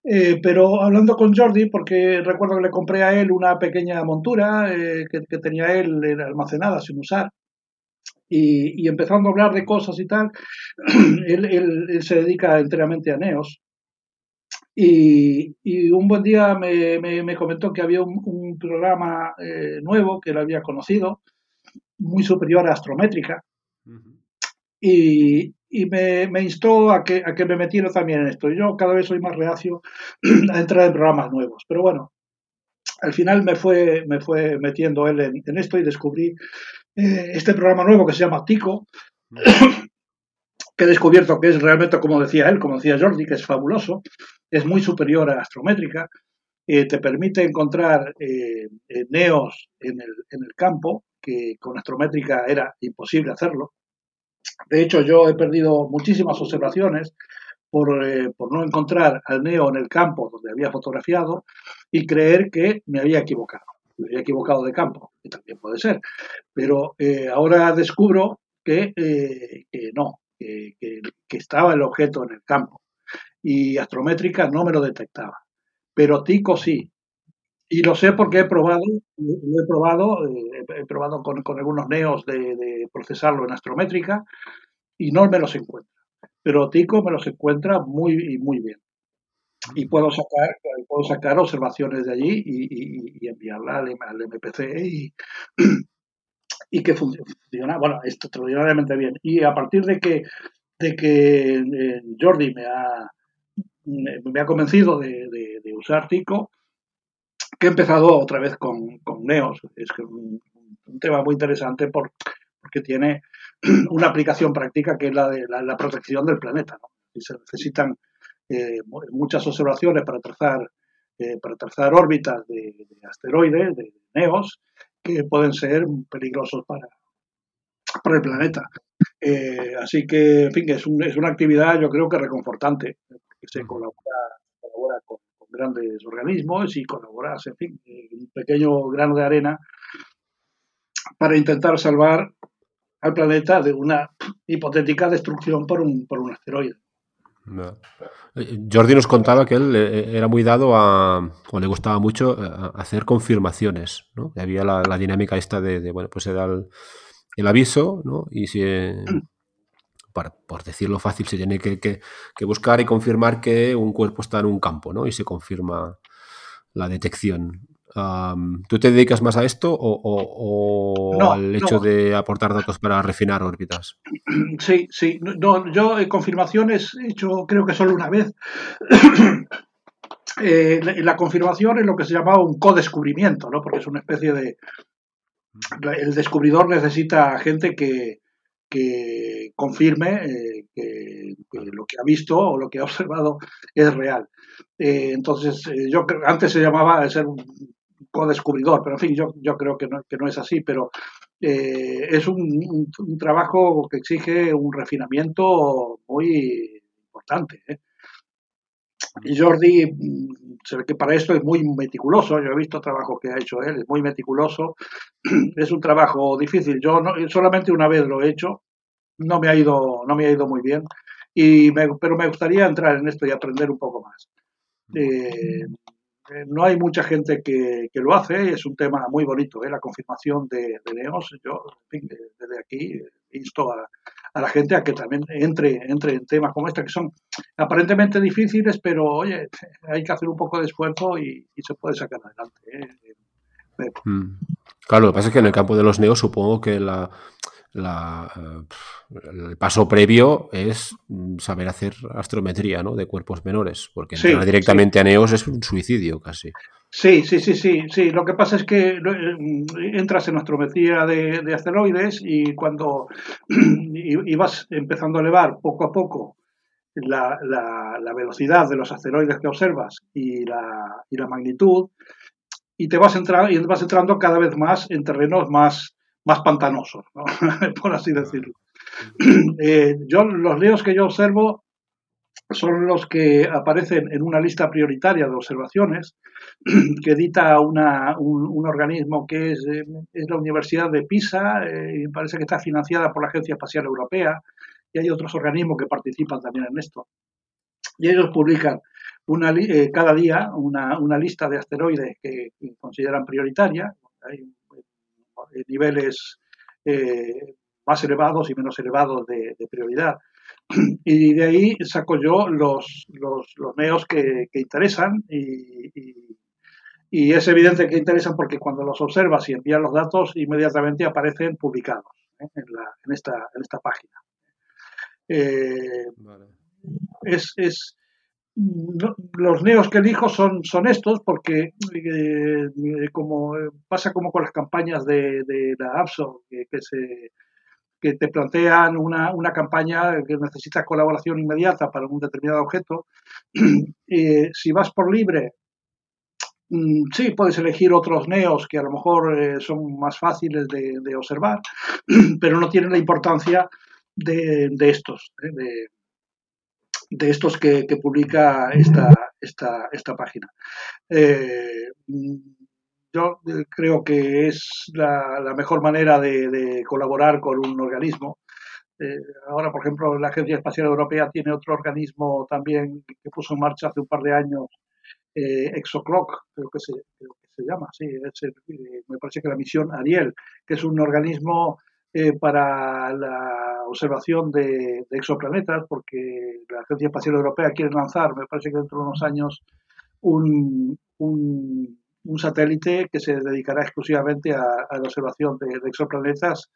Eh, pero hablando con Jordi, porque recuerdo que le compré a él una pequeña montura eh, que, que, tenía él almacenada sin usar y, empezando a hablar de cosas y tal, él, se dedica enteramente a Neos. Y, un buen día me, comentó que había un, programa eh, nuevo que él había conocido, muy superior a Astrométrica, y, me, instó a que, a que me metiera también en esto. Yo cada vez soy más reacio a entrar en programas nuevos, pero bueno, al final me fue, me fue metiendo él en, esto y descubrí eh, este programa nuevo que se llama Tico, que he descubierto que es realmente, como decía él, como decía Jordi, que es fabuloso, es muy superior a Astrométrica, eh, te permite encontrar eh, neos en el, en el campo, que con Astrométrica era imposible hacerlo. De hecho, yo he perdido muchísimas observaciones por, eh, por, no encontrar al neo en el campo donde había fotografiado y creer que me había equivocado. Me había equivocado de campo, que también puede ser. Pero eh, ahora descubro que, eh, no, que, estaba el objeto en el campo. Y astrométrica no me lo detectaba. Pero Tico sí. Y lo sé porque he probado, lo he probado, he probado con, algunos neos de, de procesarlo en astrométrica y no me los encuentro pero Tico me los encuentra muy, muy bien. Y puedo sacar, puedo sacar observaciones de allí y, y, enviarla al, MPC y, y que funciona, bueno, extraordinariamente bien. Y a partir de que, de que eh, Jordi me ha, me, ha convencido de, de, usar Tico, que he empezado otra vez con, con Neos. Es un, un tema muy interesante por, porque tiene una aplicación práctica que es la de la, protección del planeta. Y se necesitan eh, muchas observaciones para trazar, eh, para trazar órbitas de, asteroides, de neos, que pueden ser peligrosos para, para el planeta. Eh, así que, en fin, es, es, una actividad yo creo que reconfortante, que se colabora, colabora con, con, grandes organismos y colabora, en fin, un pequeño grano de arena para intentar salvar al planeta de una hipotética destrucción por un, por un asteroide. Eh, Jordi nos contaba que él eh, era muy dado a, o le gustaba mucho eh, hacer confirmaciones, ¿no? había la, dinámica esta de, bueno, pues era el, el aviso, ¿no? Y si, por decirlo fácil, se tiene que, que, que, buscar y confirmar que un cuerpo está en un campo, ¿no? Y se confirma la detección. ¿Tú te dedicas más a esto o, al hecho de aportar datos para refinar órbitas? Sí, sí. No, yo en confirmaciones he hecho creo que solo una vez. eh, la, confirmación es lo que se llamaba un codescubrimiento, ¿no? porque es una especie de... El descubridor necesita gente que, que confirme eh, que, lo que ha visto o lo que ha observado es real. Eh, entonces, eh, yo antes se llamaba ser un co-descubridor, pero en fin, yo, yo creo que no, que no es así, pero eh, es un, un, trabajo que exige un refinamiento muy importante. ¿eh? Y Jordi mm, se ve que para esto es muy meticuloso, yo he visto trabajos que ha hecho él, es muy meticuloso, es un trabajo difícil, yo no, solamente una vez lo he hecho, no me ha ido, no me ha ido muy bien, y pero me gustaría entrar en esto y aprender un poco más. Eh, no hay mucha gente que, lo hace, es un tema muy bonito, ¿eh? la confirmación de, de Neos. Yo, desde aquí insto a, la gente a que también entre, entre en temas como este, que son aparentemente difíciles, pero oye, hay que hacer un poco de esfuerzo y, se puede sacar adelante. ¿eh? Mm. Claro, lo que pasa es que en el campo de los neos supongo que la, la, el paso previo es mm, saber hacer astrometría ¿no? de cuerpos menores, porque entrar directamente a NEOS es un suicidio casi. Sí, sí, sí, sí, sí. Lo que pasa es que mm, entras en astrometría de, asteroides y cuando y, vas empezando a elevar poco a poco la, la, velocidad de los asteroides que observas y la, y la magnitud, y te vas, entrando y vas entrando cada vez más en terrenos más, más pantanosos, por así decirlo. Eh, yo, los leos que yo observo son los que aparecen en una lista prioritaria de observaciones que edita una, un, organismo que es, eh, es, la Universidad de Pisa, eh, parece que está financiada por la Agencia Espacial Europea, y hay otros organismos que participan también en esto. Y ellos publican una, cada día una, una, lista de asteroides que, consideran prioritaria. Hay niveles eh, más elevados y menos elevados de, prioridad. Y de ahí saco yo los, los, los neos que, que interesan y, y, y, es evidente que interesan porque cuando los observas y envías los datos inmediatamente aparecen publicados. en, esta, en esta página. es, es, los neos que elijo son, son estos porque como pasa como con las campañas de, la APSO que, se, que te plantean una, una, campaña que necesita colaboración inmediata para un determinado objeto si vas por libre Mm, sí, puedes elegir otros neos que a lo mejor eh, son más fáciles de, observar, pero no tienen la importancia de, estos, ¿eh? De, estos que, publica esta, esta, esta página. Eh, yo creo que es la, mejor manera de, colaborar con un organismo. ahora, por ejemplo, la Agencia Espacial Europea tiene otro organismo también que puso en marcha hace un par de años eh, Exoclock, creo que se, llama, sí, eh, me parece que la misión Ariel, que es un organismo eh, para la observación de, exoplanetas, porque la Agencia Espacial Europea quiere lanzar, me parece que dentro de unos años, un, un, satélite que se dedicará exclusivamente a, la observación de, exoplanetas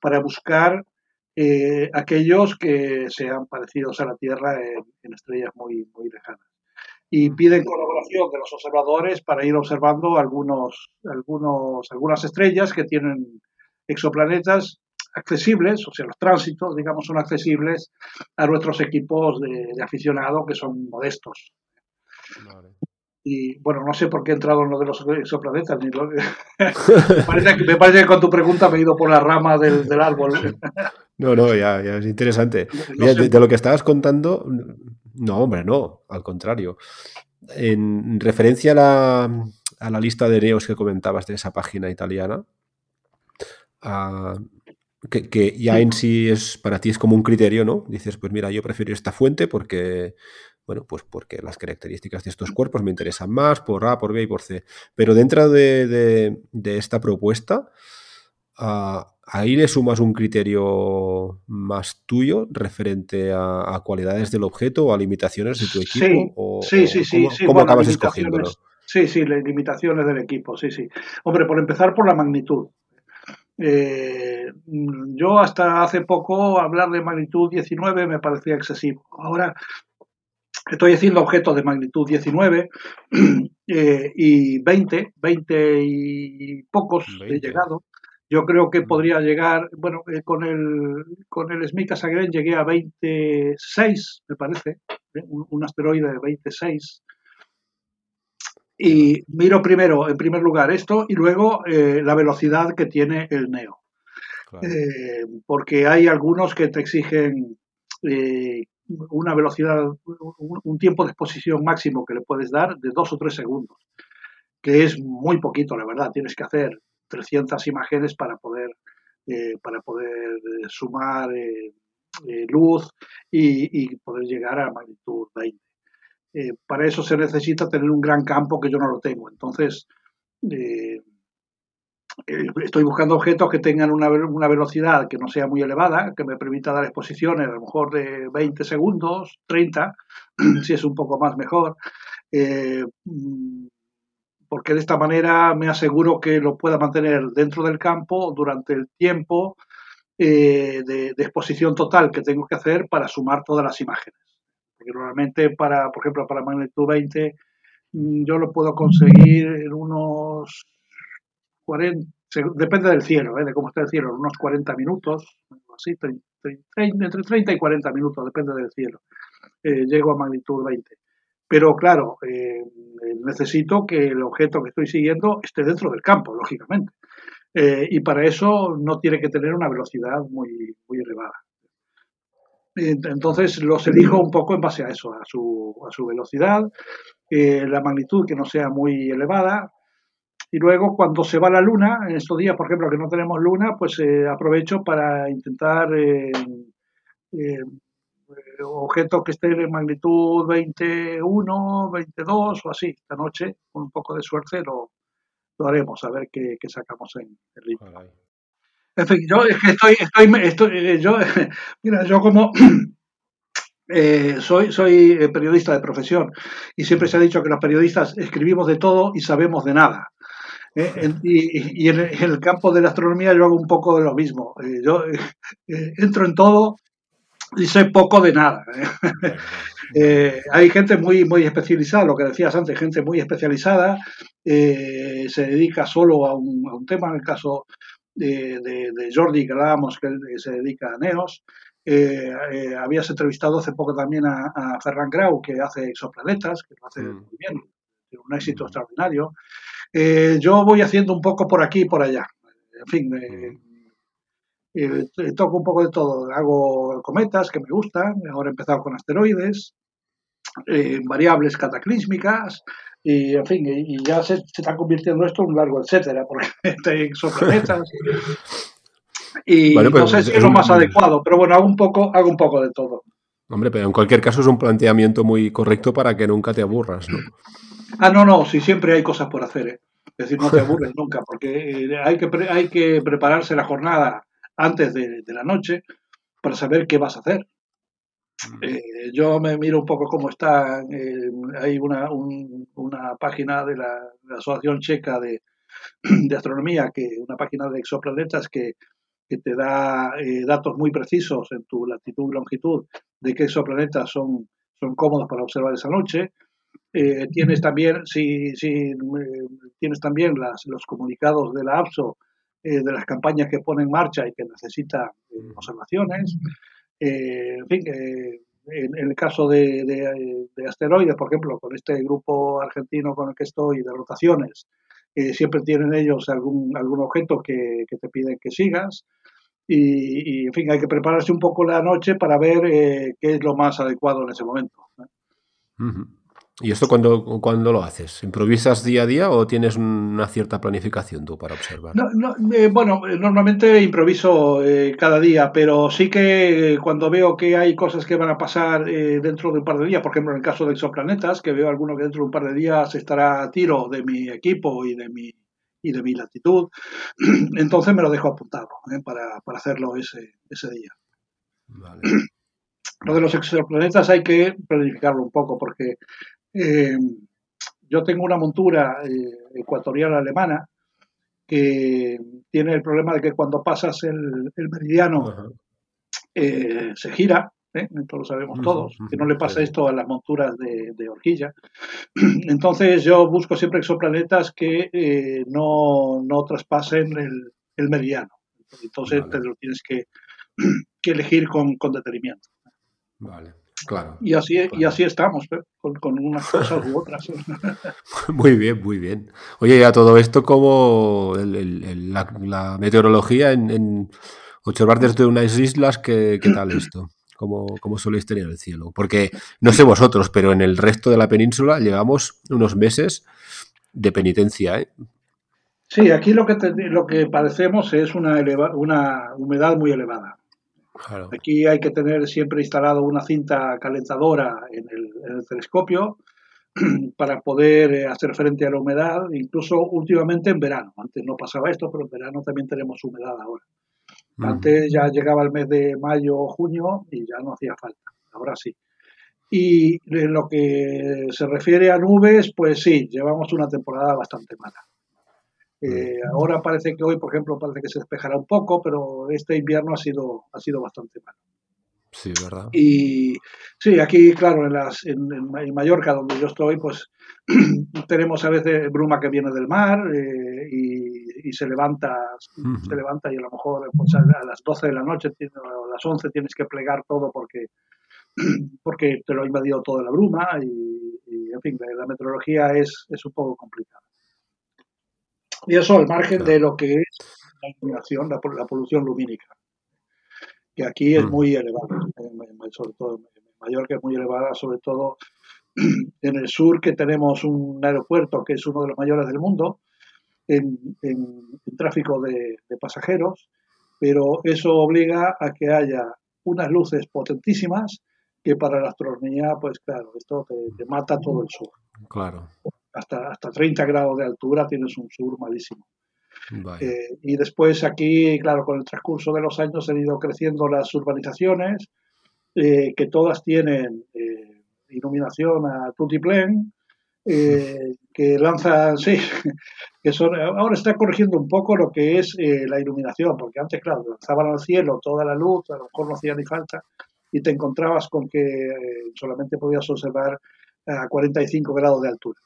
para buscar aquellos que sean parecidos a la Tierra en, estrellas muy, muy lejanas. Y piden colaboración de los observadores para ir observando algunos, algunos, algunas estrellas que tienen exoplanetas accesibles, o sea, los tránsitos, digamos, son accesibles a nuestros equipos de, aficionado que son modestos. Y bueno, no sé por qué he entrado en lo de los exoplanetas. Ni lo... me, parece que, me, parece que, con tu pregunta me he ido por la rama del, del árbol. no, no, ya, ya es interesante. de, lo que estabas contando, no, hombre, no, al contrario. En referencia a la, lista de neos que comentabas de esa página italiana, que, ya en sí es para ti es como un criterio, ¿no? Dices, pues mira, yo prefiero esta fuente porque, bueno, pues porque las características de estos cuerpos me interesan más por A, por B y por C. Pero dentro de, esta propuesta, uh, ahí le sumas un criterio más tuyo referente a, cualidades del objeto o a limitaciones de tu equipo. Sí, sí, sí, sí, ¿Cómo, acabas escogiéndolo? Sí, sí, las limitaciones del equipo, sí, sí. Hombre, por empezar por la magnitud. Eh, yo hasta hace poco hablar de magnitud 19 me parecía excesivo. Ahora estoy haciendo objetos de magnitud 19 eh, y 20, 20 y pocos he llegado. Yo creo que podría llegar, bueno, eh, con el con el Smith Cassegrain llegué a 26, me parece, ¿eh? un, asteroide de 26. Y miro primero, en primer lugar, esto y luego eh, la velocidad que tiene el Neo. porque hay algunos que te exigen una velocidad, un, un, tiempo de exposición máximo que le puedes dar de dos o tres segundos, que es muy poquito, la verdad. Tienes que hacer 300 imágenes para poder, eh, para poder eh, sumar eh, luz y, poder llegar a magnitud 20. Para eso se necesita tener un gran campo que yo no lo tengo. Entonces, estoy buscando objetos que tengan una, velocidad que no sea muy elevada, que me permita dar exposiciones a lo mejor de 20 segundos, 30, si es un poco más mejor porque de esta manera me aseguro que lo pueda mantener dentro del campo durante el tiempo eh, de, exposición total que tengo que hacer para sumar todas las imágenes. Porque normalmente, para, por ejemplo, para magnitud 20, mm, yo lo puedo conseguir en unos 40, depende del cielo, ¿eh? de cómo está el cielo, en unos 40 minutos, así, entre 30 y 40 minutos, depende del cielo. Eh, llego a magnitud 20. Pero claro, eh, necesito que el objeto que estoy siguiendo esté dentro del campo, lógicamente. Y para eso no tiene que tener una velocidad muy, muy elevada. Entonces los elijo un poco en base a eso, a su, a su velocidad, eh, la magnitud que no sea muy elevada. Y luego cuando se va la luna, en estos días, por ejemplo, que no tenemos luna, pues aprovecho para intentar eh, objetos que estén en magnitud 21, 22 o así. Esta noche, con un poco de suerte, lo, lo haremos, a ver qué, sacamos en el libro. En fin, yo estoy, estoy, eh, yo, mira, yo como eh, soy, soy periodista de profesión y siempre se ha dicho que los periodistas escribimos de todo y sabemos de nada. y, en, el, campo de la astronomía yo hago un poco de lo mismo. yo entro en todo y sé poco de nada. hay gente muy, muy especializada, lo que decías antes, gente muy especializada, se dedica solo a un, a un tema, en el caso de, de, Jordi, que hablábamos, que se dedica a Neos. Eh, eh, habías entrevistado hace poco también a, a, Ferran Grau, que hace exoplanetas, que lo hace mm. muy bien, tiene un éxito mm. extraordinario. Eh, yo voy haciendo un poco por aquí y por allá. En fin, mm. toco un poco de todo. Hago cometas que me gustan, ahora he empezado con asteroides, variables cataclísmicas, y en fin, y, ya se, está convirtiendo esto en un largo etcétera, porque hay exoplanetas. Y no pues sé si es lo más adecuado, pero bueno, hago un poco, hago un poco de todo. Hombre, pero en cualquier caso es un planteamiento muy correcto para que nunca te aburras, ¿no? Ah, no, no, sí, siempre hay cosas por hacer, ¿eh? Es decir, no te aburres nunca, porque eh, hay que, hay que prepararse la jornada antes de, la noche para saber qué vas a hacer. Eh, yo me miro un poco cómo está, eh, hay una, una página de la, Asociación Checa de, de, Astronomía, que una página de exoplanetas que que te da eh, datos muy precisos en tu latitud y longitud de qué exoplanetas son, son cómodos para observar esa noche. Tienes también, si, si tienes también las, los comunicados de la APSO de las campañas que pone en marcha y que necesita observaciones. En fin, en, el caso de, de, asteroides, por ejemplo, con este grupo argentino con el que estoy de rotaciones, siempre tienen ellos algún, algún objeto que, que te piden que sigas. Y, en fin, hay que prepararse un poco la noche para ver eh, qué es lo más adecuado en ese momento. ¿Y esto cuándo, lo haces? ¿Improvisas día a día o tienes una cierta planificación tú para observar? Eh, bueno, normalmente improviso eh, cada día, pero sí que cuando veo que hay cosas que van a pasar dentro de un par de días, por ejemplo en el caso de exoplanetas, que veo alguno que dentro de un par de días estará a tiro de mi equipo y de mi y de mi latitud. Entonces me lo dejo apuntado ¿eh? para, para, hacerlo ese, ese día. Lo de los exoplanetas hay que planificarlo un poco porque eh, yo tengo una montura eh, ecuatorial alemana que tiene el problema de que cuando pasas el, el meridiano se gira ¿eh? esto lo sabemos todos, que no le pasa esto a las monturas de, horquilla. Entonces yo busco siempre exoplanetas que eh, no, no, traspasen el, el, meridiano. Entonces te lo tienes que, que elegir con, con, detenimiento. Vale. Claro. Y así, y así estamos, ¿eh? con, con, unas cosas u otras. Muy bien, muy bien. Oye, ya todo esto como la, la, meteorología en, en observar desde unas islas, ¿qué, qué tal esto? como, como soléis tener el cielo. Porque no sé vosotros, pero en el resto de la península llevamos unos meses de penitencia. ¿eh? Sí, aquí lo que, lo que padecemos es una, una humedad muy elevada. Aquí hay que tener siempre instalado una cinta calentadora en el, telescopio para poder eh, hacer frente a la humedad, incluso últimamente en verano. Antes no pasaba esto, pero en verano también tenemos humedad ahora. Antes ya llegaba el mes de mayo o junio y ya no hacía falta, ahora sí. Y en lo que se refiere a nubes, pues sí, llevamos una temporada bastante mala. Eh, ahora parece que hoy, por ejemplo, parece que se despejará un poco, pero este invierno ha sido, ha sido bastante malo. Sí, ¿verdad? Y sí, aquí, claro, en, las, en, en Mallorca, donde yo estoy, pues tenemos a veces bruma que viene del mar eh, y, se levanta se levanta y a lo mejor pues, a las 12 de la noche o a las 11 tienes que plegar todo porque porque te lo ha invadido toda la bruma y, en fin, la, meteorología es, es, un poco complicada. Y eso al margen de lo que es la iluminación, la, polución lumínica, que aquí es mm. muy elevada, sobre todo en Mallorca es muy elevada, sobre todo en el sur que tenemos un aeropuerto que es uno de los mayores del mundo en, tráfico de, pasajeros, pero eso obliga a que haya unas luces potentísimas que para la astronomía, pues claro, esto te, mata todo el sur. Claro. Hasta, hasta 30 grados de altura tienes un sur malísimo. Eh, y después aquí, claro, con el transcurso de los años han ido creciendo las urbanizaciones, eh, que todas tienen eh, iluminación a tutiplen, eh, que lanzan, sí, que son, ahora está corrigiendo un poco lo que es la iluminación, porque antes, claro, lanzaban al cielo toda la luz, a lo mejor no hacía ni falta, y te encontrabas con que solamente podías observar a 45 grados de altura,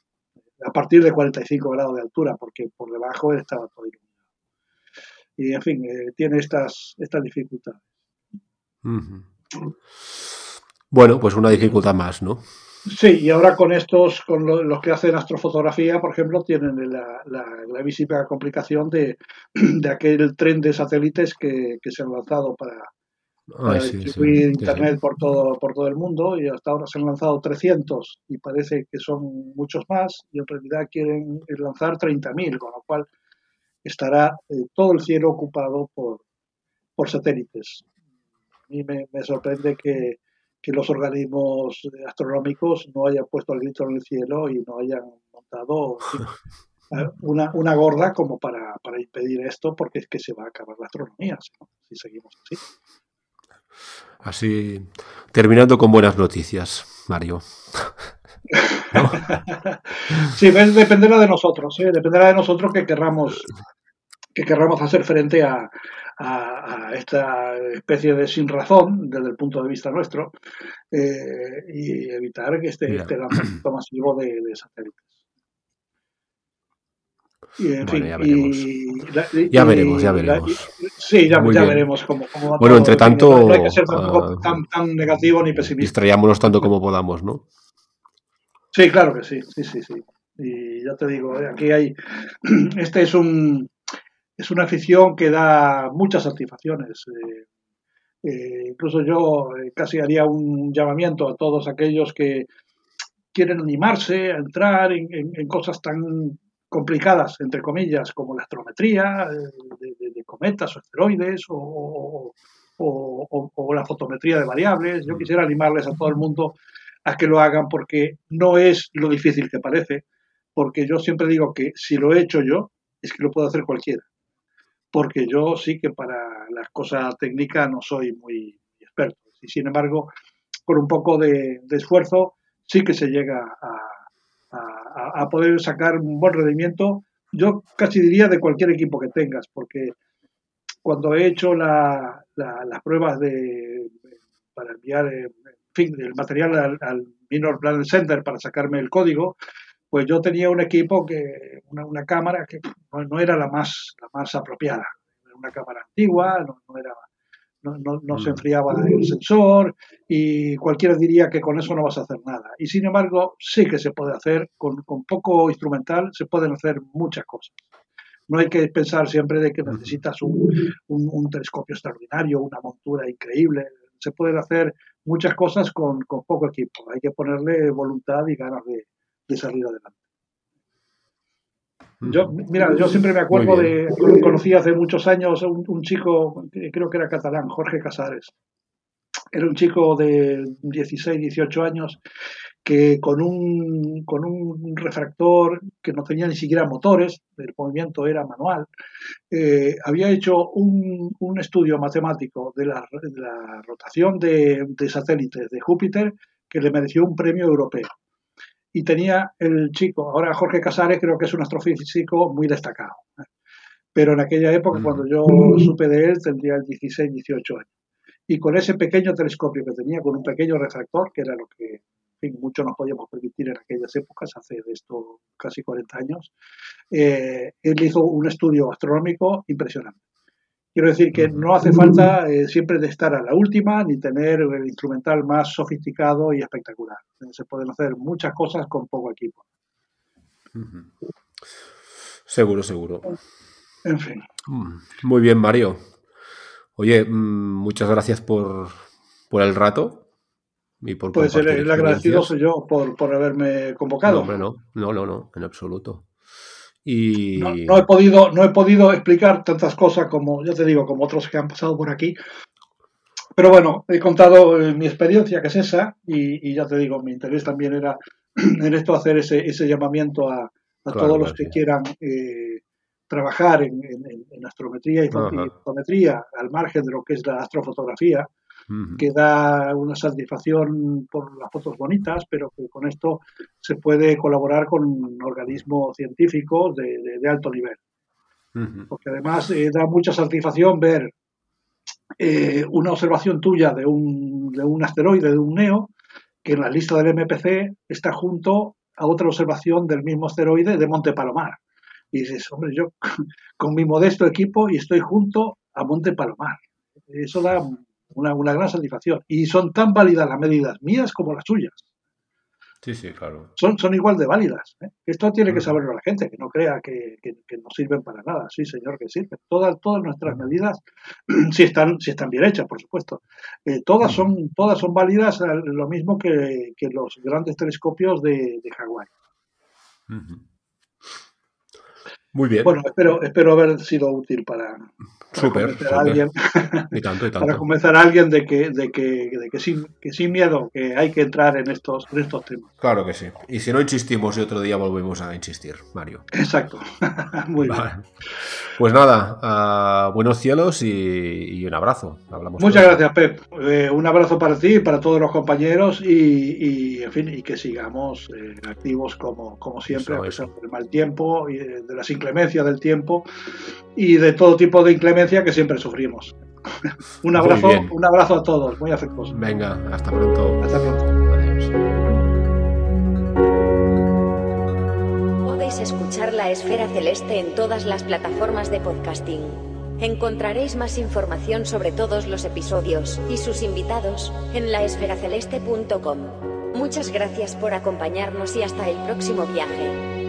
a partir de 45 grados de altura, porque por debajo estaba todo iluminado. Y, en fin, eh, tiene estas, estas dificultades. Bueno, pues una dificultad más, ¿no? Sí, y ahora con estos, con los que hacen astrofotografía, por ejemplo, tienen la, la, complicación de, de, aquel tren de satélites que, que se han lanzado para, distribuir Internet por todo por todo el mundo y hasta ahora se han lanzado 300 y parece que son muchos más y en realidad quieren lanzar 30.000, con lo cual estará eh, todo el cielo ocupado por, por satélites. A mí me, me sorprende que, que los organismos astronómicos no hayan puesto el grito en el cielo y no hayan montado una, una gorda como para, para, impedir esto, porque es que se va a acabar la astronomía si seguimos así. Así, terminando con buenas noticias, Mario. sí, dependerá de nosotros, ¿eh? dependerá de nosotros que querramos, que querramos hacer frente a, a, esta especie de sin razón desde el punto de vista nuestro eh, y evitar que este, este lanzamiento masivo de, de satélites. Y, en fin, ya veremos. Y, ya veremos, ya veremos. sí, ya, ya veremos cómo, cómo va Bueno, entre tanto. No hay que ser uh, tan, tan, negativo ni pesimista. Distrayámonos tanto como podamos, ¿no? Sí, claro que sí, sí, sí, sí. Y ya te digo, eh, aquí hay. Este es un, es una afición que da muchas satisfacciones. Eh, eh, incluso yo casi haría un llamamiento a todos aquellos que quieren animarse a entrar en, cosas tan complicadas, entre comillas, como la astrometría de, cometas o asteroides o, o, la fotometría de variables. Yo quisiera animarles a todo el mundo a que lo hagan porque no es lo difícil que parece, porque yo siempre digo que si lo he hecho yo, es que lo puede hacer cualquiera porque yo sí que para las cosas técnicas no soy muy experto. Y sin embargo, con un poco de, esfuerzo sí que se llega a, poder sacar un buen rendimiento. Yo casi diría de cualquier equipo que tengas, porque cuando he hecho las pruebas de, para enviar en fin, el material al, Minor Planet Center para sacarme el código, pues yo tenía un equipo que, una, cámara que no, era la más, la más apropiada. Era una cámara antigua, no, era, no, no, se mm. enfriaba el sensor y cualquiera diría que con eso no vas a hacer nada. Y sin embargo, sí que se puede hacer, con, con poco instrumental se pueden hacer muchas cosas. No hay que pensar siempre de que necesitas un, un, un telescopio extraordinario, una montura increíble. Se pueden hacer muchas cosas con, con poco equipo. Hay que ponerle voluntad y ganas de, de salir adelante. Yo, mira, yo siempre me acuerdo de, conocí hace muchos años un, un, chico, creo que era catalán, Jorge Casares. Era un chico de 16, 18 años que con un, con un refractor que no tenía ni siquiera motores, el movimiento era manual, eh, había hecho un, un, estudio matemático de la, de la rotación de, de satélites de Júpiter que le mereció un premio europeo y tenía el chico, ahora Jorge Casares creo que es un astrofísico muy destacado, ¿eh? pero en aquella época cuando yo supe de él tendría 16, 18 años. Y con ese pequeño telescopio que tenía, con un pequeño refractor, que era lo que en mucho nos podíamos permitir en aquellas épocas, hace de esto casi 40 años, eh, él hizo un estudio astronómico impresionante. Quiero decir que no hace falta eh, siempre de estar a la última ni tener el instrumental más sofisticado y espectacular. Se pueden hacer muchas cosas con poco equipo. Seguro, seguro. En fin. Mm, muy bien, Mario. Oye, mm, muchas gracias por, el rato. Y por pues el, el agradecido soy yo por, por haberme convocado. No, no, no, no, no, en absoluto. Y... No, he podido, no he podido explicar tantas cosas como, ya te digo, como otros que han pasado por aquí. Pero bueno, he contado eh, mi experiencia, que es esa, y, ya te digo, mi interés también era en esto hacer ese, ese llamamiento a, a todos los que quieran eh, trabajar en, en, astrometría y fotometría, al margen de lo que es la astrofotografía, que da una satisfacción por las fotos bonitas, pero que con esto se puede colaborar con organismos científicos de, alto nivel. Porque además eh, da mucha satisfacción ver eh, una observación tuya de un, de un asteroide, de un NEO, que en la lista del MPC está junto a otra observación del mismo asteroide de Monte Palomar. Y dices, hombre, yo con mi modesto equipo y estoy junto a Monte Palomar. Eso da una, una gran satisfacción. Y son tan válidas las medidas mías como las suyas. Sí, sí, claro. Son, son igual de válidas. ¿eh? Esto tiene que saberlo la gente, que no crea que, que, no sirven para nada. Sí, señor, que sirven. Todas, todas nuestras medidas, si están, si están bien hechas, por supuesto, eh, todas, son, todas son válidas, lo mismo que, que los grandes telescopios de, de Hawái. Muy bien. Bueno, espero, espero haber sido útil para, convencer a alguien, para convencer a alguien de que, de que, de que, sin, que sin miedo que hay que entrar en estos, en estos temas. Claro que sí. Y si no insistimos y otro día volvemos a insistir, Mario. Exacto. Muy bien. Pues nada, uh, buenos cielos y, y, un abrazo. Hablamos Muchas gracias, Pep. Eh, un abrazo para ti y para todos los compañeros y, y en fin, y que sigamos eh, activos como, como siempre, a pesar del mal tiempo y de, de las inclemencias del tiempo y de todo tipo de inclemencia que siempre sufrimos. un abrazo, un abrazo a todos, muy afectuoso. Venga, hasta pronto. Hasta pronto. Adiós. Podéis escuchar la esfera celeste en todas las plataformas de podcasting. Encontraréis más información sobre todos los episodios y sus invitados en laesferaceleste.com. Muchas gracias por acompañarnos y hasta el próximo viaje.